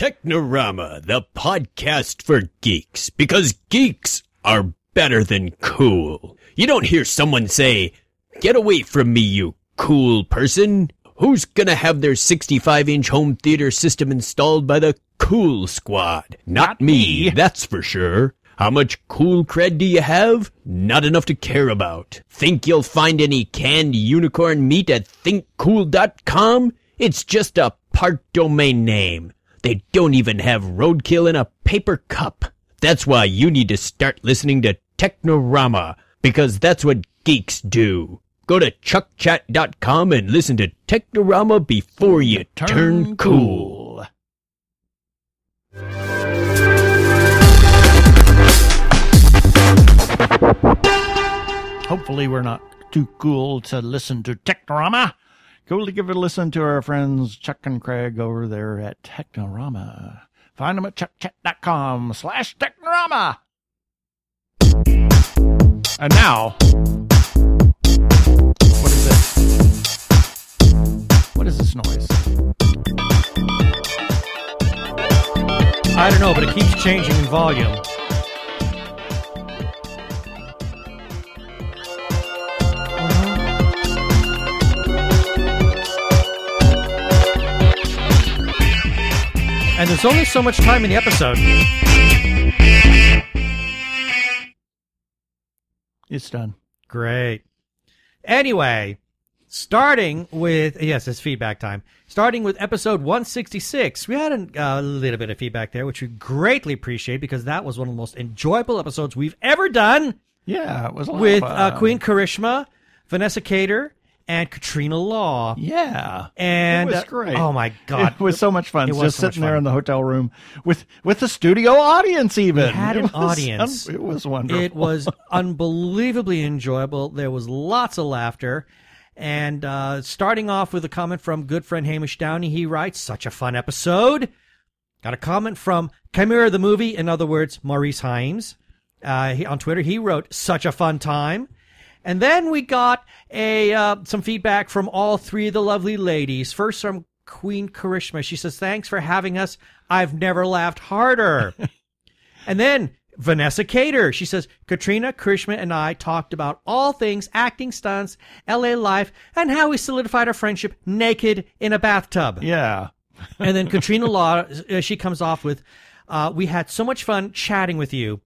Technorama, the podcast for geeks, because geeks are better than cool. You don't hear someone say, Get away from me, you cool person. Who's gonna have their 65 inch home theater system installed by the Cool Squad? Not, me, that's for sure. How much cool cred do you have? Not enough to care about. Think you'll find any canned unicorn meat at thinkcool.com? It's just a part domain name. They don't even have roadkill in a paper cup. That's why you need to start listening to Technorama, because that's what geeks do. Go to chuckchat.com and listen to Technorama before you turn, cool. Hopefully, we're not too cool to listen to Technorama. Go to give it a listen to our friends Chuck and Craig over there at Technorama. Find them at chuckchat.com slash Technorama. And now, what is this? What is this noise? I don't know, but it keeps changing in volume. And there's only so much time in the episode. It's done. Great. Anyway, starting with yes, it's feedback time. Starting with episode 166, we had a uh, little bit of feedback there, which we greatly appreciate because that was one of the most enjoyable episodes we've ever done Yeah, it was a lot with of uh. Queen Karishma, Vanessa Cater, and Katrina Law. Yeah, And it was uh, great. oh my god, It was so much fun. It was just so sitting there fun. in the hotel room with with the studio audience. Even We had It an audience. un- it was wonderful. It was unbelievably enjoyable. There was lots of laughter. And uh, starting off with a comment from good friend Hamish Downey, he writes, "Such a fun episode." Got a comment from Chimera the movie, in other words, Maurice Himes, uh, he, on Twitter. He wrote, "Such a fun time," And then we got a uh, some feedback from all three of the lovely ladies. First from Queen Karishma. She says, "Thanks for having us. I've never laughed harder." and then Vanessa Cater. She says, Katrina, Karishma, and I talked about all things acting stunts, LA life, and how we solidified our friendship naked in a bathtub. Yeah. And then Katrina Law, uh, she comes off with, uh, we had so much fun chatting with you.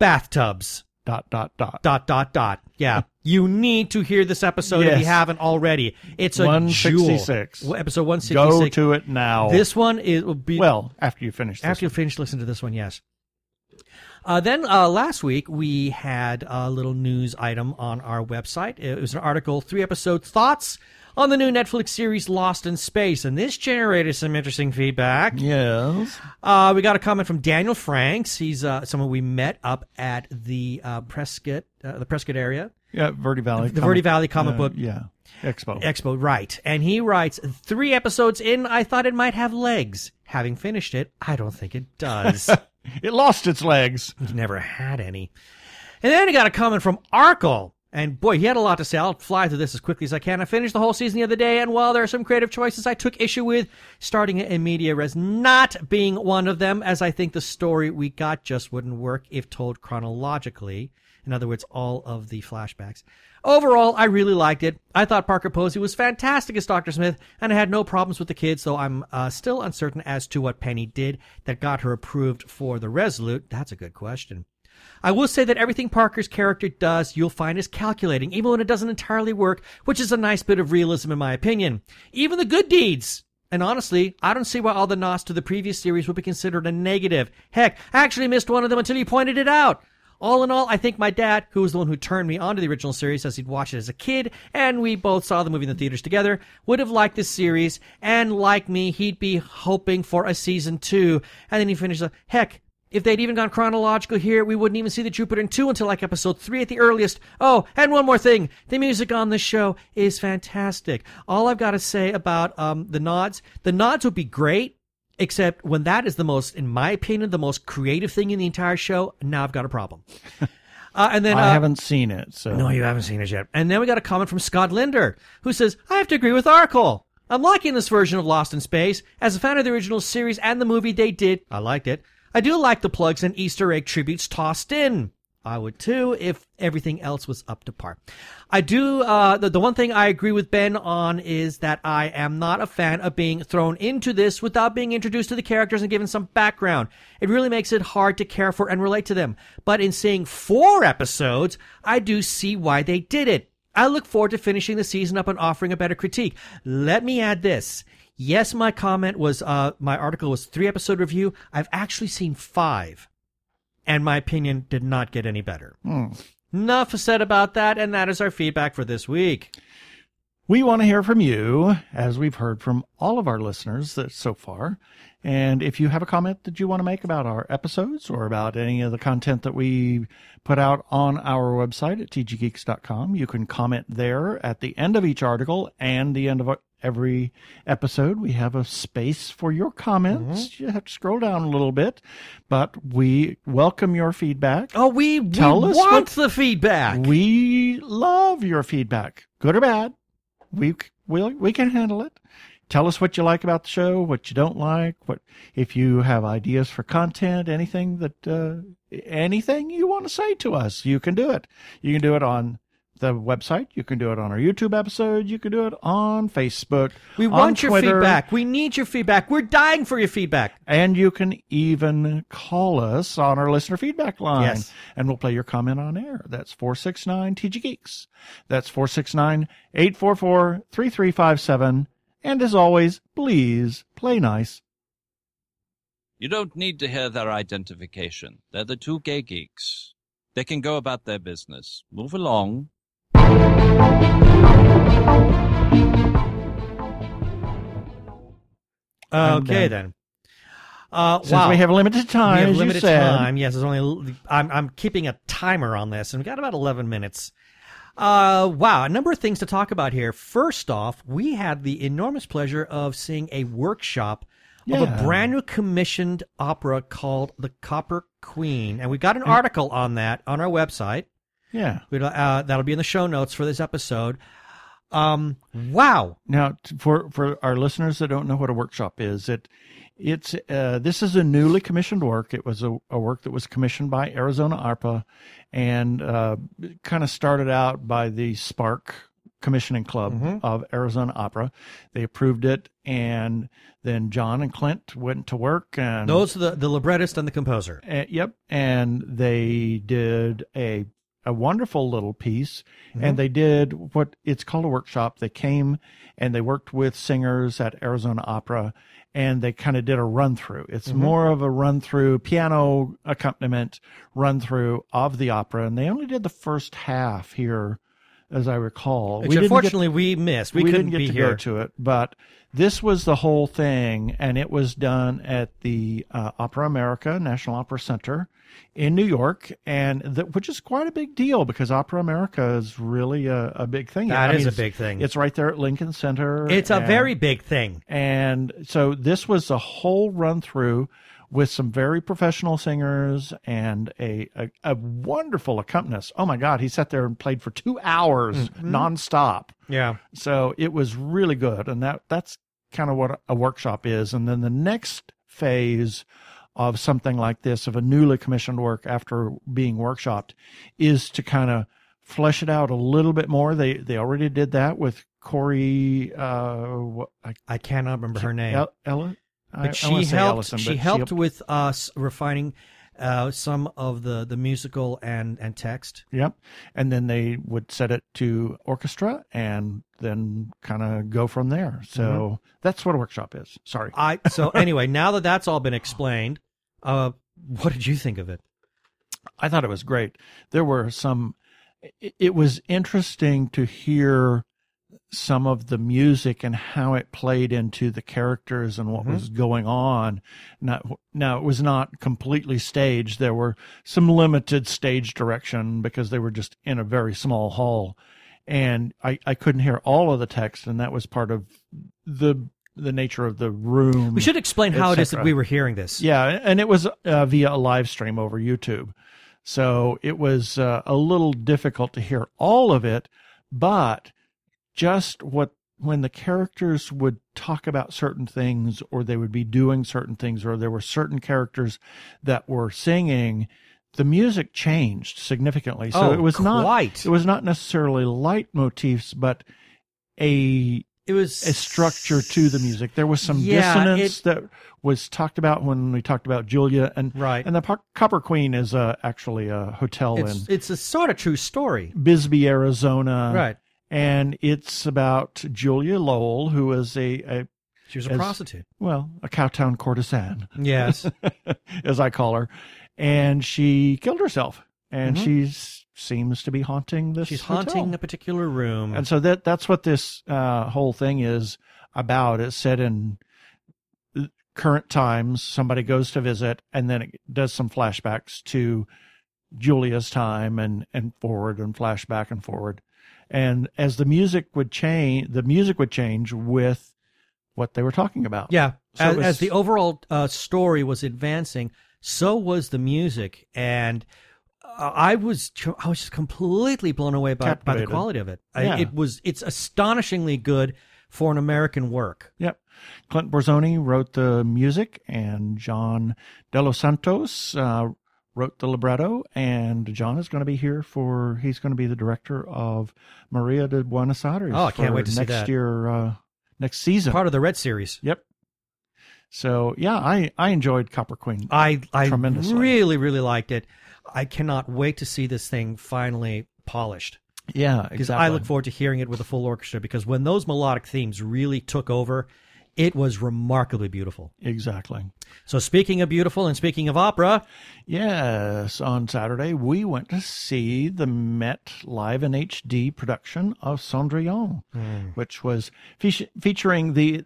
Bathtubs. Dot, dot, dot. Dot, dot, dot. Yeah. You need to hear this episode if you haven't already. It's a 166. jewel. Episode 166. Go to it now. This one is, will be, well, after you finish this. after you finish listening to this one, yes. Uh, then uh, last week we had a little news item on our website. It was an article, three episode thoughts on the new Netflix series Lost in Space, and this generated some interesting feedback. Yes. Uh, we got a comment from Daniel Franks. He's uh, someone we met up at the uh, Prescott, uh, the Prescott area. Yeah, Verde Valley. The Verde Valley Comic uh, Book Yeah. Expo. Expo, right. And he writes, three episodes in, I thought it might have legs. Having finished it, I don't think it does. it lost its legs. He never had any. And then he got a comment from Arkle. And boy, he had a lot to say. I'll fly through this as quickly as I can. I finished the whole season the other day, and while there are some creative choices I took issue with, starting it in media res not being one of them, as I think the story we got just wouldn't work if told chronologically. In other words, all of the flashbacks. Overall, I really liked it. I thought Parker Posey was fantastic as Dr. Smith, and I had no problems with the kids, though I'm uh, still uncertain as to what Penny did that got her approved for the Resolute. That's a good question. I will say that everything Parker's character does, you'll find is calculating, even when it doesn't entirely work, which is a nice bit of realism in my opinion. Even the good deeds. And honestly, I don't see why all the nods to the previous series would be considered a negative. Heck, I actually missed one of them until you pointed it out. All in all, I think my dad, who was the one who turned me onto the original series as he'd watched it as a kid, and we both saw the movie in the theaters together, would have liked this series, and like me, he'd be hoping for a season two. And then he finishes, heck, if they'd even gone chronological here, we wouldn't even see the Jupiter in 2 until like episode 3 at the earliest. Oh, and one more thing. The music on this show is fantastic. All I've got to say about um, the nods, the nods would be great, except when that is the most, in my opinion, the most creative thing in the entire show, now I've got a problem. Uh, and then I uh, haven't seen it, so no, you haven't seen it yet. And then we got a comment from Scott Linder, who says, I have to agree with Arkle. I'm liking this version of Lost in Space. As a fan of the original series and the movie they did, I liked it. I do like the plugs and Easter egg tributes tossed in. I would too if everything else was up to par. I do, uh, the, the one thing I agree with Ben on is that I am not a fan of being thrown into this without being introduced to the characters and given some background. It really makes it hard to care for and relate to them. But in seeing four episodes, I do see why they did it. I look forward to finishing the season up and offering a better critique. Let me add this. Yes, my comment was, uh, my article was three episode review. I've actually seen five and my opinion did not get any better. Enough said about that, and that is our feedback for this week. We want to hear from you, as we've heard from all of our listeners that so far. And if you have a comment that you want to make about our episodes or about any of the content that we put out on our website at tggeeks.com, you can comment there at the end of each article and the end of every episode. We have a space for your comments. You have to scroll down a little bit, but we welcome your feedback. Oh, we, we Tell us want what- the feedback. We love your feedback, good or bad. We we we can handle it. Tell us what you like about the show, what you don't like, what if you have ideas for content, anything that uh, anything you want to say to us, you can do it. You can do it on the website. You can do it on our YouTube episode. You can do it on Facebook. we on want your Twitter, feedback. We need your feedback. We're dying for your feedback. And you can even call us on our listener feedback line. Yes. And we'll play your comment on air. That's 469 TG Geeks. That's 469 844 3357. And as always, please play nice. You don't need to hear their identification. They're the two gay geeks. They can go about their business. Move along. Okay, then. Uh, Since wow. we have limited time, we have as limited you said, time. Yes, there's only. I'm I'm keeping a timer on this, and we've got about 11 minutes. Uh, wow, a number of things to talk about here. First off, we had the enormous pleasure of seeing a workshop of a brand new commissioned opera called The Copper Queen, and we got an article on that on our website. Yeah. We'll, Uh, that'll be in the show notes for this episode. Um, wow. Now, for for our listeners that don't know what a workshop is, it it's uh, this is a newly commissioned work. It was a, a work that was commissioned by Arizona Opera, and uh, kind of started out by the Spark Commissioning Club of Arizona Opera. They approved it, and then John and Clint went to work, and Those are the, the librettist and the composer. uh, yep, and they did a a wonderful little piece, and mm-hmm. they did what it's called a workshop. They came and they worked with singers at Arizona Opera, and they kind of did a run through. It's mm-hmm. more of a run through piano accompaniment run through of the opera, and they only did the first half here, as I recall. Which We didn't get- unfortunately we missed. We, couldn't didn't get be to here. go to it, but this was the whole thing, and it was done at the uh, Opera America National Opera Center in New York, and the, which is quite a big deal because Opera America is really a, a big thing. That That is a big thing. It's right there at Lincoln Center. It's a very big thing. and so this was a whole run through with some very professional singers and a, a, a wonderful accompanist. Oh my God, he sat there and played for two hours Mm-hmm. nonstop. Yeah. So it was really good, and that that's kind of what a workshop is. And then the next phase of something like this, of a newly commissioned work after being workshopped, is to kind of flesh it out a little bit more. They they already did that with Corey. Uh, I, I cannot remember her name. El- Ella. I- I but she say helped. Ellison, she but helped with us refining uh, some of the, the musical and, and text. Yep. And then they would set it to orchestra and then kind of go from there. So Mm-hmm. that's what a workshop is. Sorry. I so anyway. Now that that's all been explained, uh, what did you think of it? I thought it was great. There were some, it- it was interesting to hear some of the music and how it played into the characters and what was going on. Now, now it was not completely staged. There were some limited stage direction because they were just in a very small hall. And I, I couldn't hear all of the text, and that was part of the the nature of the room. We should explain how it is that we were hearing this. Yeah, and it was uh, via a live stream over YouTube. So it was uh, a little difficult to hear all of it, but just what when the characters would talk about certain things or they would be doing certain things or there were certain characters that were singing the music changed significantly so Oh, it was not quite. it was not necessarily leitmotifs but a It was a structure to the music. There was some Yeah, dissonance that was talked about when we talked about Julia and Right. And the Copper Queen is uh, actually a hotel It's in it's a sort of true story. Bisbee, Arizona. Right. And it's about Julia Lowell, who is a, a She was a As- prostitute. well, a cowtown courtesan, Yes. as I call her, and she killed herself, and she seems to be haunting this. Mm-hmm. She's hotel. haunting a particular room. And so that that's what this uh, whole thing is about. It's set in current times. Somebody goes to visit, and then it does some flashbacks to Julia's time, and and forward, and flashback and forward. And as the music would change, the music would change with what they were talking about. Yeah, So as, was- as the overall uh, story was advancing, so was the music, and uh, I was I was just completely blown away by, by the quality of it. Yeah. I, it was it's astonishingly good for an American work. Yep. Clint Borzoni wrote the music, and John De Los Santos uh, wrote the libretto. And John is going to be here for, he's going to be the director of Maria de Buenos Aires. Oh, I can't wait to see next that. year, uh, next season. Part of the Red Series. yep. So, yeah, I, I enjoyed Copper Queen. I I Tremendously. really really liked it. I cannot wait to see this thing finally polished. yeah, because exactly. I look forward to hearing it with a full orchestra. Because when those melodic themes really took over, it was remarkably beautiful. Exactly. So speaking of beautiful and speaking of opera, Yes, on Saturday we went to see the Met Live in HD production of Cendrillon, Hmm. which was fe- featuring the,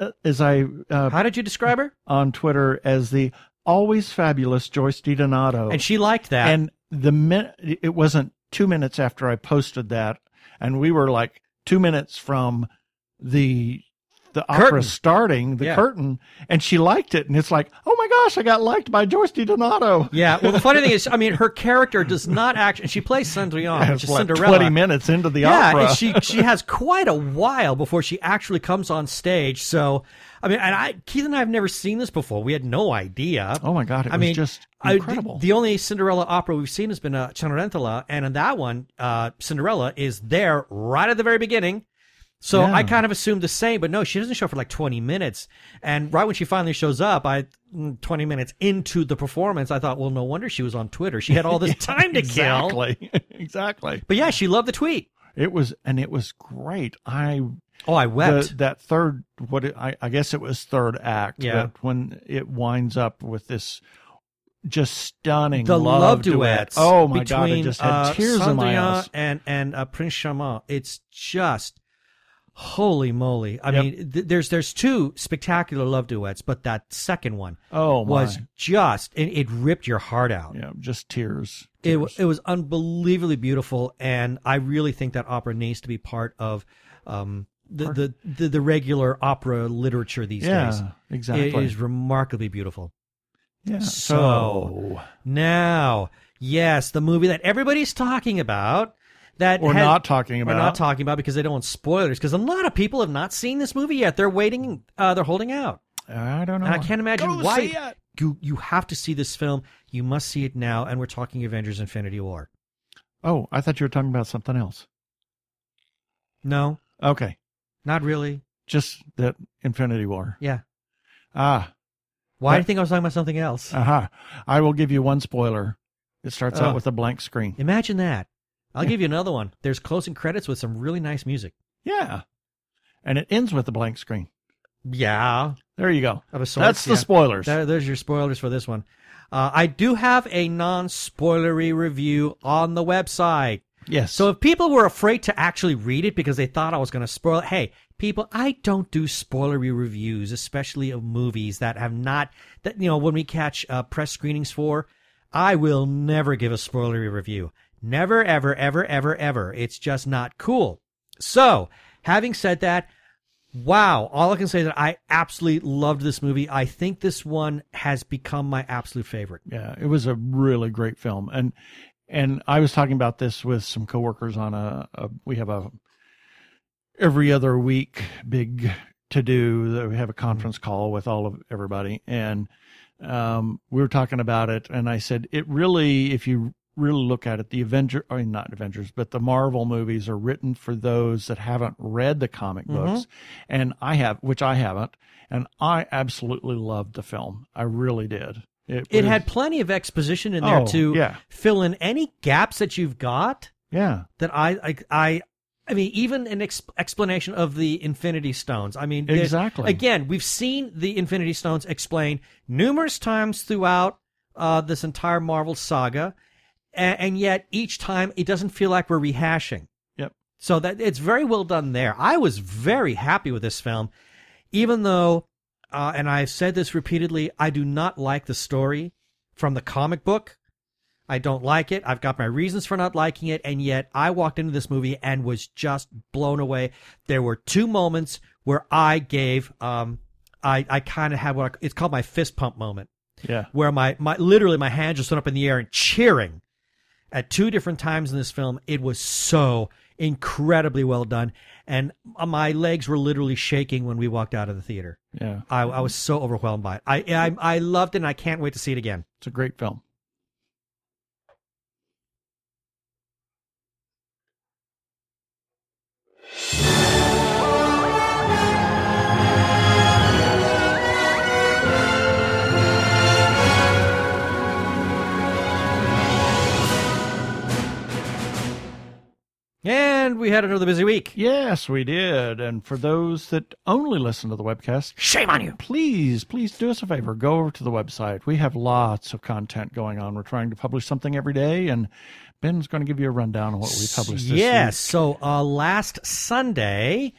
uh, as I uh, how did you describe her? on Twitter as the always fabulous Joyce DiDonato, And she liked that. and the min- it wasn't two minutes after I posted that, and we were like two minutes from the the opera starting, the Yeah. curtain, and she liked it, and it's like, oh my gosh, I got liked by Joyce DiDonato. Yeah. Well, the funny thing is, I mean, her character does not act. And she plays Cendrillon, which is like Cinderella. Twenty minutes into the yeah, opera, and she she has quite a while before she actually comes on stage. So, I mean, and I Keith and I have never seen this before. We had no idea. oh my god, it I was mean, just I- the- incredible. the, only Cinderella opera we've seen has been uh, Cenerentola, and in that one, uh, Cinderella is there right at the very beginning. So Yeah. I kind of assumed the same, but no, she doesn't show for like 20 minutes. And right when she finally shows up, I mm, 20 minutes into the performance, I thought, well, no wonder she was on Twitter. She had all this time to kill. exactly, exactly. But yeah, she loved the tweet. It was, and it was great. I Oh, I wept. the, that third what it, I, I guess it was third act Yeah. but when it winds up with this just stunning the love, love, duet. duets. oh my god between, it just had uh, tears in my eyes and and uh, Prince Charmant. It's just holy moly. I Yep. mean, th- there's there's two spectacular love duets, but that second one oh my was just it, it ripped your heart out. yeah just tears, It Tears. it was unbelievably beautiful, and I really think that opera needs to be part of um, the, the the the regular opera literature these yeah days. exactly It is remarkably beautiful. yeah So- Now, yes, the movie that everybody's talking about that we're had- not talking about. we're not talking about because they don't want spoilers because a lot of people have not seen this movie yet. They're waiting. Uh, they're holding out, i don't know and I can't imagine Go why. see it. You you have to see this film. You must see it now. And we're talking Avengers: Infinity War. oh i thought you were talking about something else No, okay not really. just that infinity war Yeah. ah Why do you think I was talking about something else? aha i will give you one spoiler it starts Oh. out with a blank screen Imagine that. I'll give you another one. There's closing credits with some really nice music. yeah and it ends with a blank screen Yeah, there you go of a sort. that's the spoilers There, there's your spoilers for this one. Uh, I do have a non-spoilery review on the website. yes So if people were afraid to actually read it because they thought I was going to spoil it, hey, people, I don't do spoilery reviews, especially of movies that have not that you know when we catch uh, press screenings for. I will never give a spoilery review. Never, ever, ever, ever, ever. It's just not cool. So, having said that, wow, all I can say is that I absolutely loved this movie. I think this one has become my absolute favorite. Yeah, it was a really great film, and and I was talking about this with some coworkers on a, a we have a every other week big to do that we have a conference call with all of everybody, and um, we were talking about it, and I said it really, if you really look at it, the Avenger, I mean not Avengers, but the Marvel movies are written for those that haven't read the comic books, and I have, which I haven't, and I absolutely loved the film. I really did. It was- had plenty of exposition in there Oh, to yeah. fill in any gaps that you've got. yeah. that I I I, I mean even an ex- explanation of the Infinity Stones. I mean Exactly. Again, we've seen the Infinity Stones explained numerous times throughout uh, this entire Marvel saga, and, and yet each time it doesn't feel like we're rehashing. Yep. So that it's very well done there. I was very happy with this film, even though, uh, and I've said this repeatedly, I do not like the story from the comic book. I don't like it. I've got my reasons for not liking it, and yet I walked into this movie and was just blown away. There were two moments where I gave, um, I, I kind of had what I, it's called my fist pump moment Yeah. where my, my literally my hand just went up in the air and cheering at two different times in this film. It was so incredibly well done, and uh, my legs were literally shaking when we walked out of the theater. Yeah. I, I was so overwhelmed by it. I, I I loved it, and I can't wait to see it again. It's a great film. And we had another busy week. Yes, we did. And for those that only listen to the webcast, Shame on you. please, please do us a favor. Go over to the website. We have lots of content going on. We're trying to publish something every day, and Ben's going to give you a rundown of what we published this Yes. So uh, last Sunday,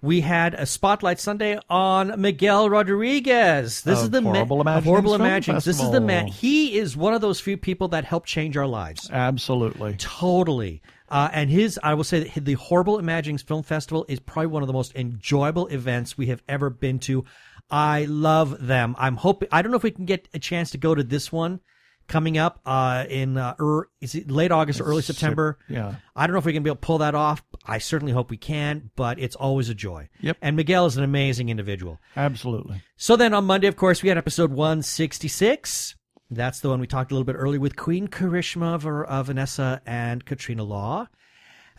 we had a Spotlight Sunday on Miguel Rodriguez. This Of is the Horrible of Horrible Film Imaginings. This is the man. He is one of those few people that helped change our lives. Absolutely. Totally. Uh, and his, I will say that the Horrible Imaginings Film Festival is probably one of the most enjoyable events we have ever been to. I love them. I'm hoping, I don't know if we can get a chance to go to this one coming up uh, in uh, er, is it late August or early Sep- September. yeah. I don't know if we can be able to pull that off. I certainly hope we can, but it's always a joy. Yep. And Miguel is an amazing individual. Absolutely. So then on Monday, of course, we had episode 166. That's the one we talked a little bit earlier with Queen Karishma, uh, Vanessa, and Katrina Law.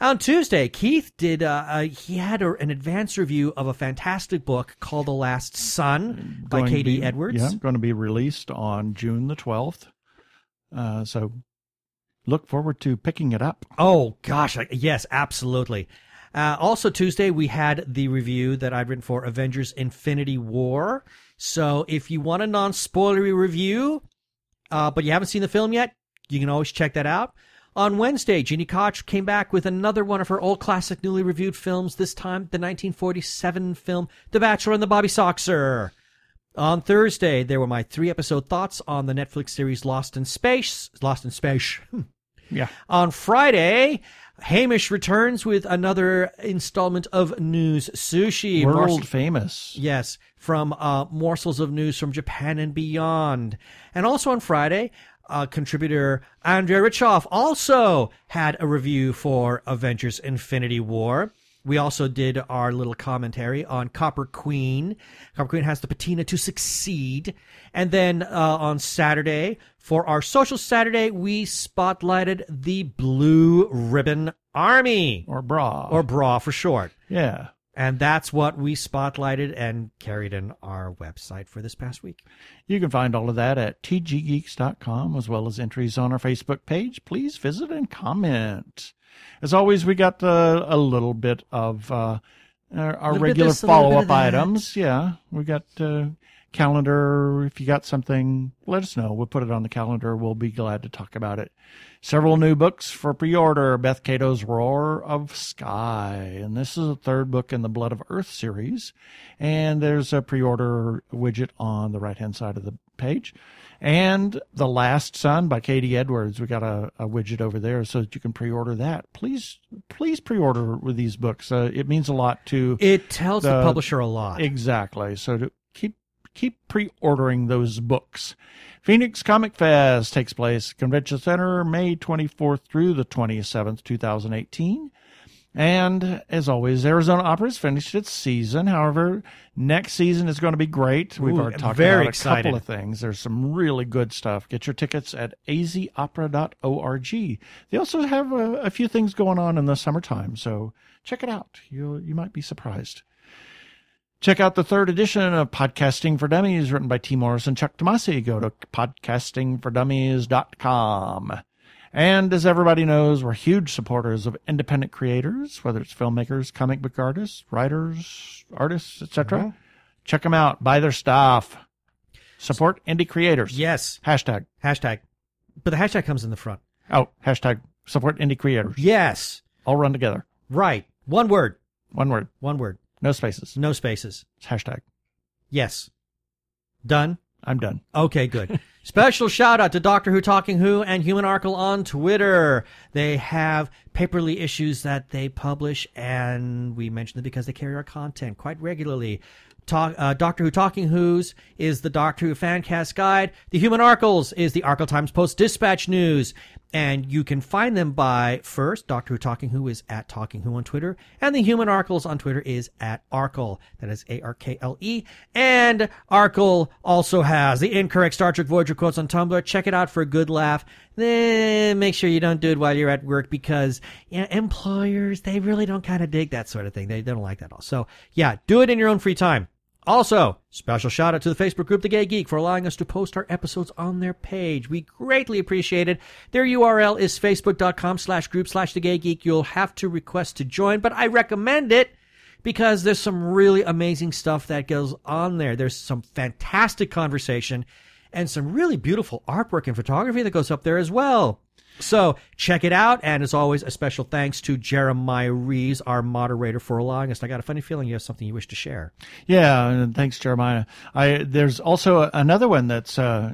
On Tuesday, Keith did, uh, uh, he had a, an advance review of a fantastic book called The Last Sun by Going KD be- Edwards. Yeah, going to be released on June the 12th. Uh, so look forward to picking it up. Oh gosh, yes, absolutely. Uh, also Tuesday we had the review that I'd written for Avengers: Infinity War. So if you want a non-spoilery review, uh, but you haven't seen the film yet, you can always check that out. On Wednesday, Jeannie Koch came back with another one of her old classic, newly reviewed films. This time, the 1947 film *The Bachelor and the Bobby Soxer*. On Thursday, there were my three-episode thoughts on the Netflix series *Lost in Space*. Lost in Space. Yeah. On Friday, Hamish returns with another installment of News Sushi. World famous. yes, from uh, morsels of news from Japan and beyond. And also on Friday, uh, contributor Andrea Richoff also had a review for Avengers Infinity War. We also did our little commentary on Copper Queen. Copper Queen has the patina to succeed. And then uh, on Saturday, for our social Saturday, we spotlighted the Blue Ribbon Army, Or bra. or BRA for short. yeah. And that's what we spotlighted and carried in our website for this past week. You can find all of that at tggeeks.com as well as entries on our Facebook page. Please visit and comment. As always, we got uh, a little bit of uh, our, our Little bit of regular this, a little bit follow up items. Yeah, we got uh, calendar. If you got something, let us know. We'll put it on the calendar. We'll be glad to talk about it. Several new books for pre order Beth Cato's Roar of Sky. And this is the third book in the Blood of Earth series. And there's a pre order widget on the right hand side of the page. And The Last Sun by KD Edwards. We got a, a widget over there so that you can pre order that. Please, please pre order with these books. Uh, it means a lot to. It tells the, The- publisher a lot. Exactly. So to keep keep pre-ordering those books. Phoenix Comic Fest takes place Convention Center May 24th through the 27th, 2018. And as always, Arizona Opera has finished its season. However, next season is going to be great. We've Ooh, already talked about a excited. couple of things. There's some really good stuff. Get your tickets at azopera.org. They also have a, a few things going on in the summertime, so check it out. You you might be surprised. Check out the third edition of Podcasting for Dummies, written by Tee Morris and Chuck Tomasi. Go to podcastingfordummies.com. And as everybody knows, we're huge supporters of independent creators, whether it's filmmakers, comic book artists, writers, artists, etc. Mm-hmm. Check them out. Buy their stuff. Support indie creators. yes. Hashtag. Hashtag. But the hashtag comes in the front. Oh, hashtag support indie creators. Yes. All run together. Right. One word. One word. One word. No spaces. No spaces. It's hashtag. Yes. Done. I'm done. Okay, good. Special shout out to Doctor Who Talking Who and Human Arkle on Twitter. They have paper.li issues that they publish, and we mention them because they carry our content quite regularly. Talk, uh, Doctor Who Talking Who's is the Doctor Who Fancast Guide. The Human Arkles is the Arkle Times Post Dispatch News. And you can find them by first, Doctor Who Talking Who is at Talking Who on Twitter, and the Human Arkles on Twitter is at Arkle. That is A R K L E. And Arkle also has the incorrect Star Trek Voyager quotes on Tumblr. Check it out for a good laugh. Then make sure you don't do it while you're at work because you know, employers, they really don't kind of dig that sort of thing. They, they don't like that at all. So yeah, do it in your own free time. Also, special shout out to the Facebook group The Gay Geek for allowing us to post our episodes on their page. We greatly appreciate it. Their URL is facebook.com slash group slash The Gay Geek. You'll have to request to join, but I recommend it because there's some really amazing stuff that goes on there. There's some fantastic conversation and some really beautiful artwork and photography that goes up there as well. So check it out. And as always, a special thanks to Jeremiah Reeves, our moderator, for allowing us. I got a funny feeling you have something you wish to share. Yeah, and thanks, Jeremiah. I there's also another one that's uh,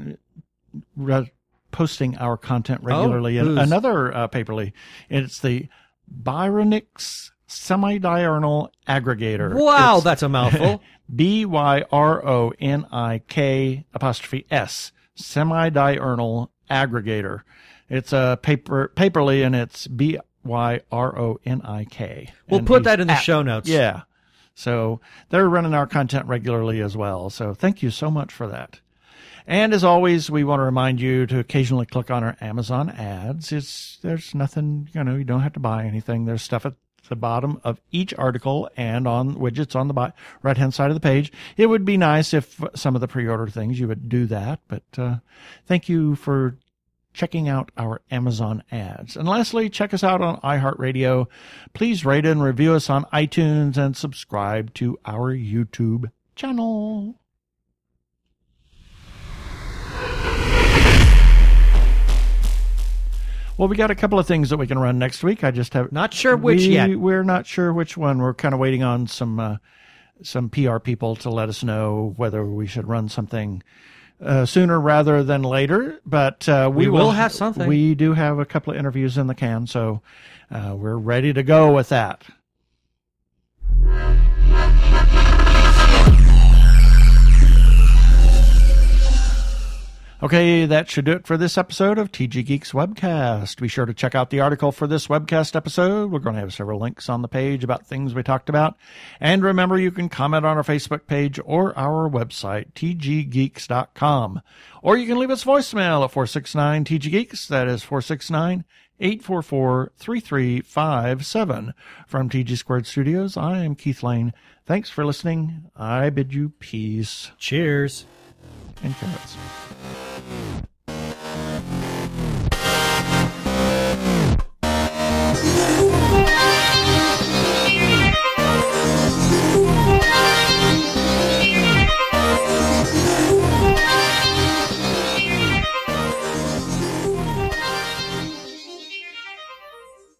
re- posting our content regularly, and another uh, paper.li. It's the Byronik's semidiurnal aggregator. Wow, It's that's a mouthful. B Y R O N I K apostrophe S semidiurnal aggregator. It's a paper paper.li and it's B Y R O N I K. We'll put that in the at- show notes. Yeah. So they're running our content regularly as well. So thank you so much for that. And as always, we want to remind you to occasionally click on our Amazon ads. It's there's nothing, you know, you don't have to buy anything. There's stuff at the bottom of each article and on widgets on the right hand side of the page. It would be nice if some of the pre-order things you would do that, but uh, thank you for checking out our Amazon ads. And lastly, check us out on iHeartRadio. Please rate and review us on iTunes and subscribe to our YouTube channel. Well, we got a couple of things that we can run next week. I just have Not sure which we, yet. We're not sure which one. We're kind of waiting on some uh, some PR people to let us know whether we should run something uh, sooner rather than later. But uh, we, We will have something. We do have a couple of interviews in the can, so uh, we're ready to go with that. Okay, that should do it for this episode of TG Geeks Webcast. Be sure to check out the article for this webcast episode. We're going to have several links on the page about things we talked about. And remember, you can comment on our Facebook page or our website, tggeeks.com. Or you can leave us voicemail at 469 TG Geeks. That is 469 844 3357. From TG Squared Studios, I am Keith Lane. Thanks for listening. I bid you peace Cheers. And carrots.